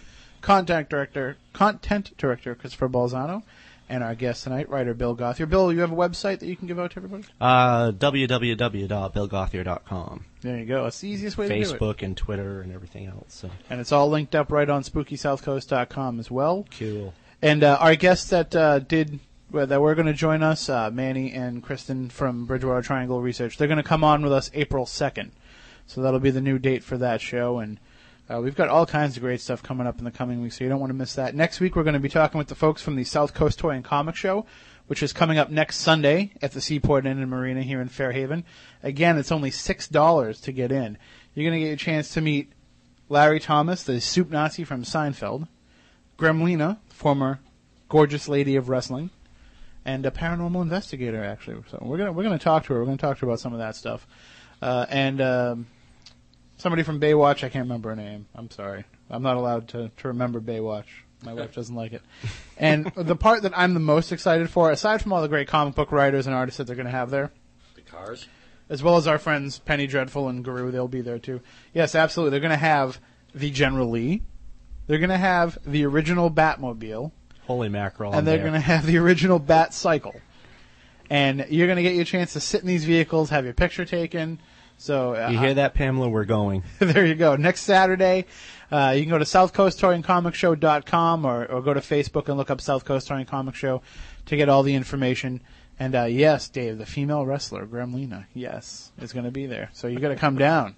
content director, content director Christopher Balzano, and our guest tonight, writer Bill Gauthier. Bill, you have a website that you can give out to everybody? Uh, www.billgauthier.com. There you go. It's the easiest way to do it. Facebook and Twitter and everything else. So And it's all linked up right on SpookySouthCoast.com as well. cool. And uh, our guests that uh, did well, that were going to join us, uh, Manny and Kristen from Bridgewater Triangle Research, they're going to come on with us April second. So that'll be the new date for that show, and uh, we've got all kinds of great stuff coming up in the coming weeks, so you don't want to miss that. Next week, we're going to be talking with the folks from the South Coast Toy and Comic Show, which is coming up next Sunday at the Seaport Inn and Marina here in Fairhaven. Again, it's only six dollars to get in. You're going to get a chance to meet Larry Thomas, the soup Nazi from Seinfeld, Gremlina, former gorgeous lady of wrestling, and a paranormal investigator. Actually, so we're gonna we're gonna talk to her. We're gonna talk to her about some of that stuff, uh, and um, somebody from Baywatch. I can't remember her name. I'm sorry. I'm not allowed to to remember Baywatch. My wife doesn't like it. And the part that I'm the most excited for, aside from all the great comic book writers and artists that they're going to have there, The cars. as well as our friends Penny Dreadful and Guru, they'll be there too. Yes, absolutely. They're going to have the General Lee. They're going to have the original Batmobile, Holy mackerel! and they're going to have the original Bat Cycle. And you're going to get your chance to sit in these vehicles, have your picture taken. So uh, You hear that, Pamela? We're going. there you go. Next Saturday, uh, you can go to southcoasttoyandcomicshow.com or, or go to Facebook and look up South Coast Toy and Comic Show to get all the information. And uh, yes, Dave, the female wrestler Gremlina, yes, is going to be there. So you got to come down.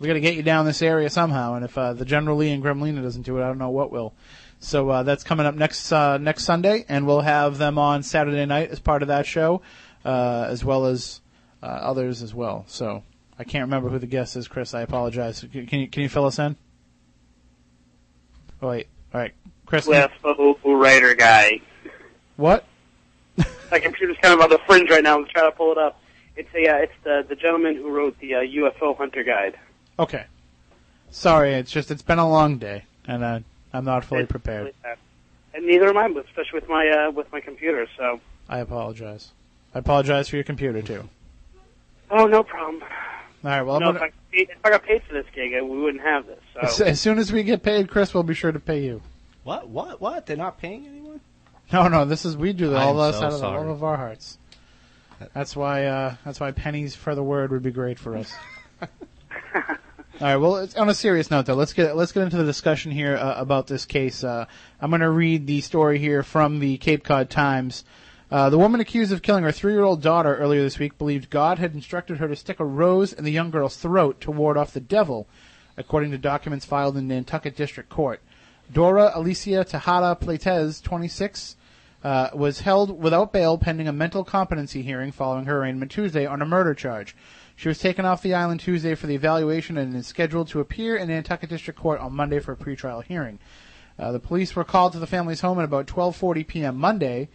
We got to get you down this area somehow. And if uh, the General Lee and Gremlina doesn't do it, I don't know what will. So uh, that's coming up next uh, next Sunday, and we'll have them on Saturday night as part of that show, uh, as well as uh, others as well. So I can't remember who the guest is, Chris. I apologize. Can can you, can you fill us in? Oh, wait. All right, Chris. UFO writer guy. What? My computer's kind of on the fringe right now. I'm trying to pull it up. It's a uh, it's the the gentleman who wrote the uh, UFO Hunter Guide. Okay. Sorry, it's just it's been a long day, and uh, I'm not fully It's prepared. really. And neither am I, especially with my uh, with my computer. So, I apologize. I apologize for your computer too. Oh, no problem. All right. Well, no, gonna, if, I, if I got paid for this gig, we wouldn't have this. as, So, as soon as we get paid, Chris we'll be sure to pay you. What? What? What? They're not paying anyone? No, no, this is we do I all am this so out of the sorry. love of our hearts. That's why uh, that's why pennies for the word would be great for us. all right. Well, it's, on a serious note, though, let's get let's get into the discussion here uh, about this case. Uh, I'm going to read the story here from the Cape Cod Times. Uh, the woman accused of killing her three-year-old daughter earlier this week believed God had instructed her to stick a rose in the young girl's throat to ward off the devil, according to documents filed in Nantucket District Court. Dora Alicia Tejada Pleitez, 26, uh, was held without bail pending a mental competency hearing following her arraignment Tuesday on a murder charge. She was taken off the island Tuesday for the evaluation and is scheduled to appear in Nantucket District Court on Monday for a pretrial hearing. Uh, the police were called to the family's home at about 12:40 p.m. Monday.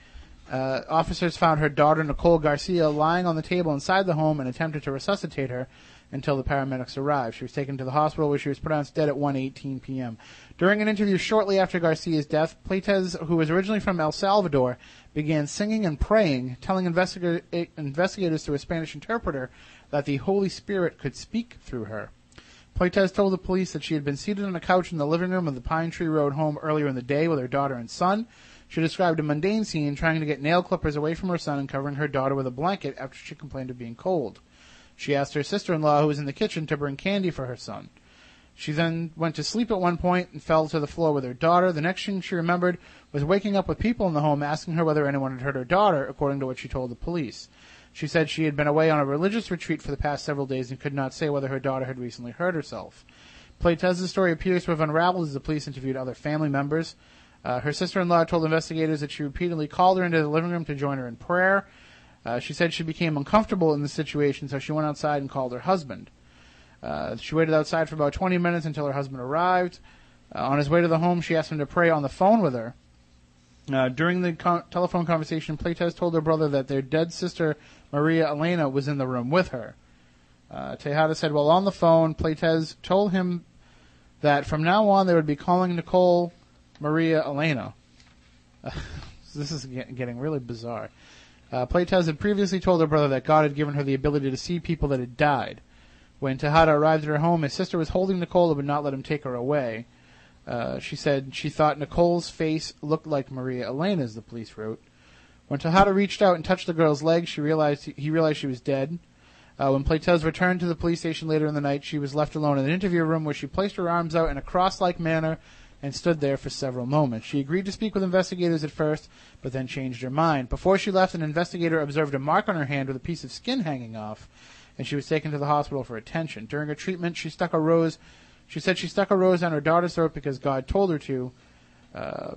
Uh, officers found her daughter Nicole Garcia lying on the table inside the home and attempted to resuscitate her until the paramedics arrived. She was taken to the hospital where she was pronounced dead at 1:18 p.m. During an interview shortly after Garcia's death, Pleitez, who was originally from El Salvador, began singing and praying, telling investiga- investigators through a Spanish interpreter that the Holy Spirit could speak through her. Pleitez told the police that she had been seated on a couch in the living room of the Pine Tree Road home earlier in the day with her daughter and son. She described a mundane scene trying to get nail clippers away from her son and covering her daughter with a blanket after she complained of being cold. She asked her sister-in-law, who was in the kitchen, to bring candy for her son. She then went to sleep at one point and fell to the floor with her daughter. The next thing she remembered was waking up with people in the home asking her whether anyone had hurt her daughter, according to what she told the police. She said she had been away on a religious retreat for the past several days and could not say whether her daughter had recently hurt herself. Pleitez's story appears to have unraveled as the police interviewed other family members. Uh, her sister-in-law told investigators that she repeatedly called her into the living room to join her in prayer. Uh, she said she became uncomfortable in the situation, so she went outside and called her husband. Uh, she waited outside for about 20 minutes until her husband arrived. Uh, on his way to the home, she asked him to pray on the phone with her. Uh, during the telephone conversation, Pleitez told her brother that their dead sister, Maria Elena, was in the room with her. Uh, Tejada said while on the phone, Pleitez told him that from now on they would be calling Nicole Maria Elena. this is getting really bizarre. Uh, Pleitez had previously told her brother that God had given her the ability to see people that had died. When Tejada arrived at her home, his sister was holding Nicole and would not let him take her away. Uh, she said she thought Nicole's face looked like Maria Elena's, the police wrote. When Tejada reached out and touched the girl's leg, she realized he realized she was dead. Uh, when Pleitez returned to the police station later in the night, she was left alone in an interview room where she placed her arms out in a cross-like manner and stood there for several moments. She agreed to speak with investigators at first, but then changed her mind. Before she left, an investigator observed a mark on her hand with a piece of skin hanging off, and she was taken to the hospital for attention. During her treatment, she stuck a rose. She said she stuck a rose on her daughter's throat because God told her to. Uh,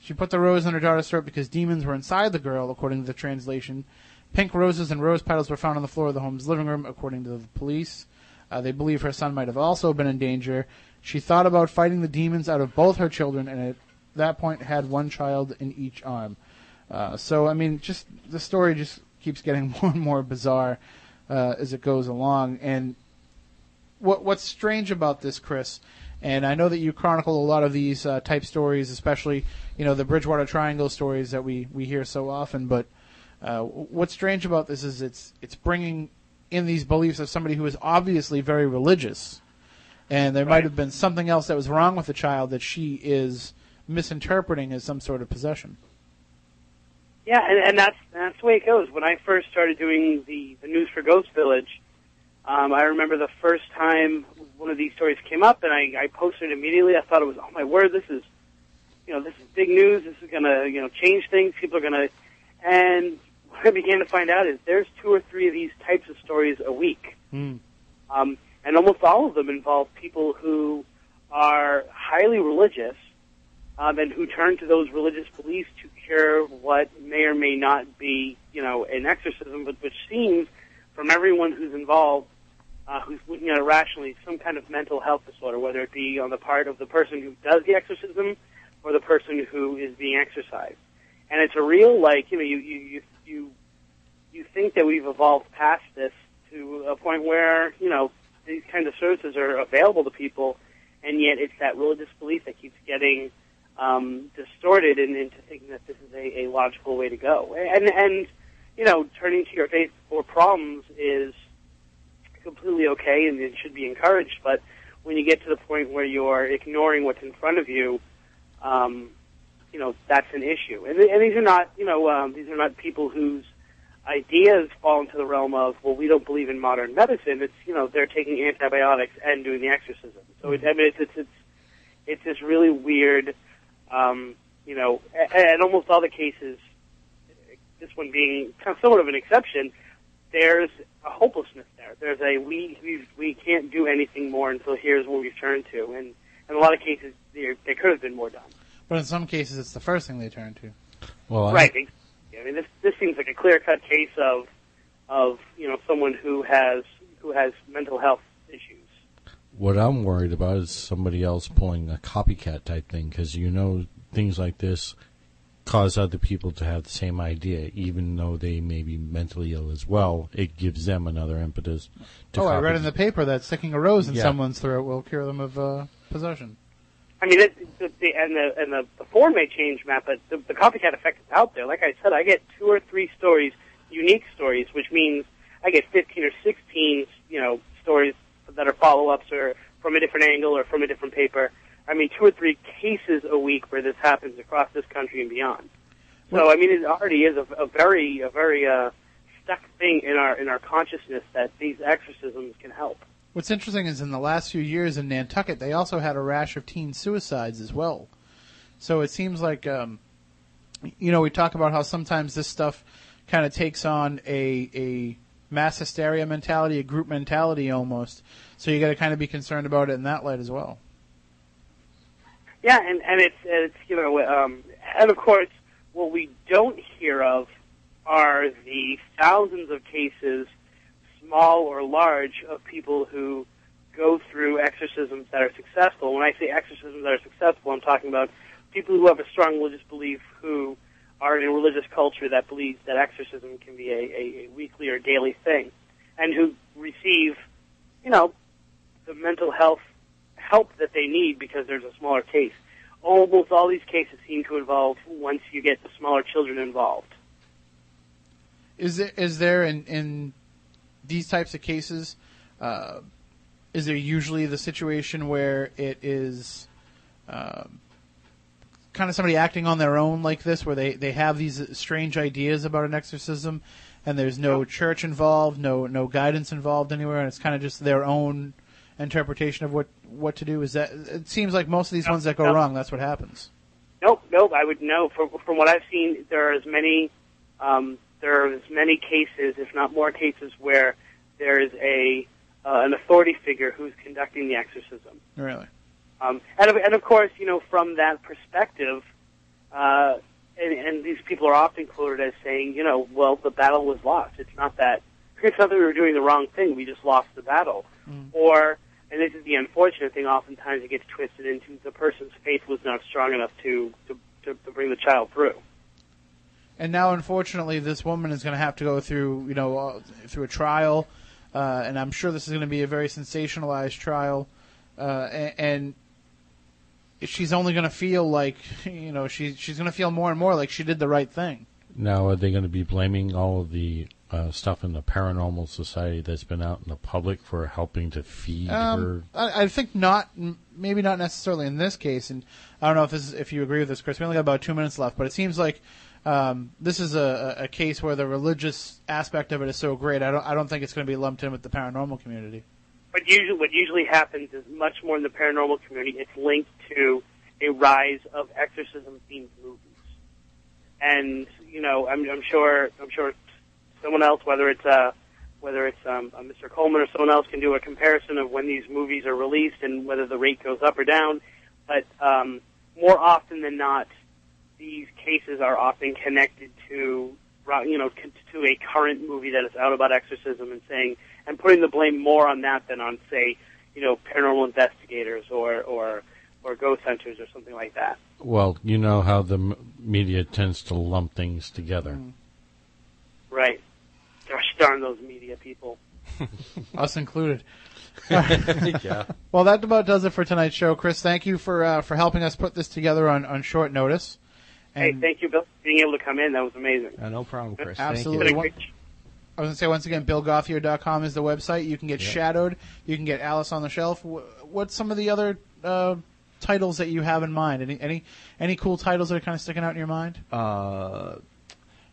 she put the rose on her daughter's throat because demons were inside the girl, according to the translation. Pink roses and rose petals were found on the floor of the home's living room, according to the police. Uh, they believe her son might have also been in danger. She thought about fighting the demons out of both her children, and at that point had one child in each arm. Uh, so, I mean, just the story just keeps getting more and more bizarre uh, as it goes along. And what what's strange about this, Chris, and I know that you chronicle a lot of these uh, type stories, especially you know the Bridgewater Triangle stories that we we hear so often. But uh, what's strange about this is it's it's bringing in these beliefs of somebody who is obviously very religious, and there might have been something else that was wrong with the child that she is misinterpreting as some sort of possession. Yeah, and, and that's that's the way it goes. When I first started doing the the news for Ghost Village, um, I remember the first time one of these stories came up, and I, I posted it immediately. I thought it was, oh my word, this is, you know, this is big news. This is gonna, you know, change things. People are gonna, and what I began to find out is there's two or three of these types of stories a week, Mm. um, and almost all of them involve people who are highly religious um, and who turn to those religious beliefs to cure what may or may not be, you know, an exorcism, but which seems, from everyone who's involved, uh, who's looking at it rationally, some kind of mental health disorder, whether it be on the part of the person who does the exorcism or the person who is being exorcised. And it's a real, like, you know, you you you you, you think that we've evolved past this to a point where, you know, these kinds of services are available to people, and yet it's that religious belief that keeps getting um, distorted in, into thinking that this is a, a logical way to go. And and you know, turning to your faith for problems is completely okay and it should be encouraged. But when you get to the point where you're ignoring what's in front of you, um, you know, that's an issue. And, and these are not, you know, um, these are not people whose ideas fall into the realm of, well, we don't believe in modern medicine. It's, you know, they're taking antibiotics and doing the exorcism. So it, I mean, it's, it's, it's, it's this really weird, um, you know, and, and almost all the cases, this one being kind of somewhat of an exception, there's a hopelessness there. There's a we we we can't do anything more until here's what we turn to, and in a lot of cases there there could have been more done. But in some cases, it's the first thing they turn to. Well, Right. I mean, this this seems like a clear cut case of of you know someone who has who has mental health issues. what I'm worried about is somebody else pulling a copycat type thing because you know things like this cause other people to have the same idea, even though they may be mentally ill as well. It gives them another impetus. To oh, I read in the paper that sticking a rose in Yeah. someone's throat will cure them of uh, possession. I mean, it, the, the, and the and the, the form may change, Matt, but the, the copycat effect is out there. Like I said, I get two or three stories, unique stories, which means I get fifteen or sixteen, you know, stories that are follow-ups or from a different angle or from a different paper. I mean, two or three cases a week where this happens across this country and beyond. So, I mean, it already is a, a very, a very uh, stuck thing in our in our consciousness that these exorcisms can help. What's interesting is in the last few years in Nantucket, they also had a rash of teen suicides as well. So it seems like, um, you know, we talk about how sometimes this stuff kind of takes on a a mass hysteria mentality, a group mentality almost. So you got to kind of be concerned about it in that light as well. Yeah, and and it's it's you know, um, and of course, what we don't hear of are the thousands of cases, small or large, of people who go through exorcisms that are successful. When I say exorcisms that are successful, I'm talking about people who have a strong religious belief who are in a religious culture that believes that exorcism can be a, a, a weekly or daily thing, and who receive, you know, the mental health help that they need because there's a smaller case. Almost all these cases seem to involve once you get the smaller children involved. Is there, is there in, in these types of cases, uh, is there usually the situation where it is um kind of somebody acting on their own like this, where they, they have these strange ideas about an exorcism, and there's no church involved, no no guidance involved anywhere, and it's kind of just their own, interpretation of what what to do? Is that it seems like most of these ones that go wrong, that's what happens. Nope, nope. I would know. From, from what I've seen, there are as many, um, there are as many cases, if not more cases, where there is a uh, an authority figure who's conducting the exorcism. Really. Um, and, of, and of course, you know, from that perspective, uh, and, and these people are often quoted as saying, you know, well, the battle was lost. It's not that it's not that we were doing the wrong thing. We just lost the battle. Or, and this is the unfortunate thing. Oftentimes, it gets twisted into the person's faith was not strong enough to to, to, to bring the child through. And now, unfortunately, this woman is going to have to go through, you know, uh, through a trial, uh, and I'm sure this is going to be a very sensationalized trial, uh, and, and she's only going to feel like, you know, she she's going to feel more and more like she did the right thing. Now, are they going to be blaming all of the uh, stuff in the paranormal society that's been out in the public for helping to feed her? Um, I, I think not, maybe not necessarily in this case, and I don't know if this is, if you agree with this, Chris. We only got about two minutes left, but it seems like um, this is a, a case where the religious aspect of it is so great. I don't I don't think it's going to be lumped in with the paranormal community. But usually, what usually happens is much more in the paranormal community. It's linked to a rise of exorcism themed movies, and you know, I'm, I'm sure, I'm sure someone else, whether it's uh, whether it's um, Mr. Coleman or someone else, can do a comparison of when these movies are released and whether the rate goes up or down. But um, more often than not, these cases are often connected to you know to a current movie that is out about exorcism and saying and putting the blame more on that than on say you know paranormal investigators or or or ghost hunters or something like that. Well, you know how the m- media tends to lump things together. Right. Gosh darn those media people. Us included. yeah. Well, that about does it for tonight's show. Chris, thank you for uh, for helping us put this together on, on short notice. Hey, thank you, Bill, for being able to come in. That was amazing. Uh, no problem, Chris. Absolutely. Did a I was going to say once again, BillGauthier.com is the website. You can get Shadowed. You can get Alice on the Shelf. Wh- What's some of the other uh, titles that you have in mind? Any any any cool titles that are kind of sticking out in your mind? Uh,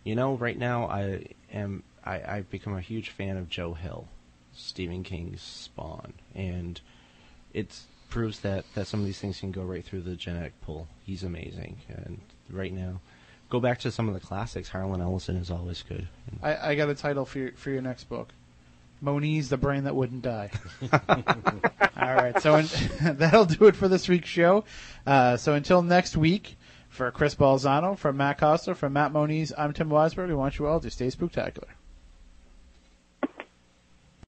you know, right now I am I, I've become a huge fan of Joe Hill, Stephen King's Spawn, and it proves that that some of these things can go right through the genetic pool. He's amazing, and right now, go back to some of the classics. Harlan Ellison is always good. I, I got a title for your, for your next book. Moniz, the brain that wouldn't die. All right, so in, that'll do it for this week's show. Uh, so until next week, for Chris Balzano, from Matt Costa, from Matt Moniz, I'm Tim Weisberg. We want you all to stay spooktacular.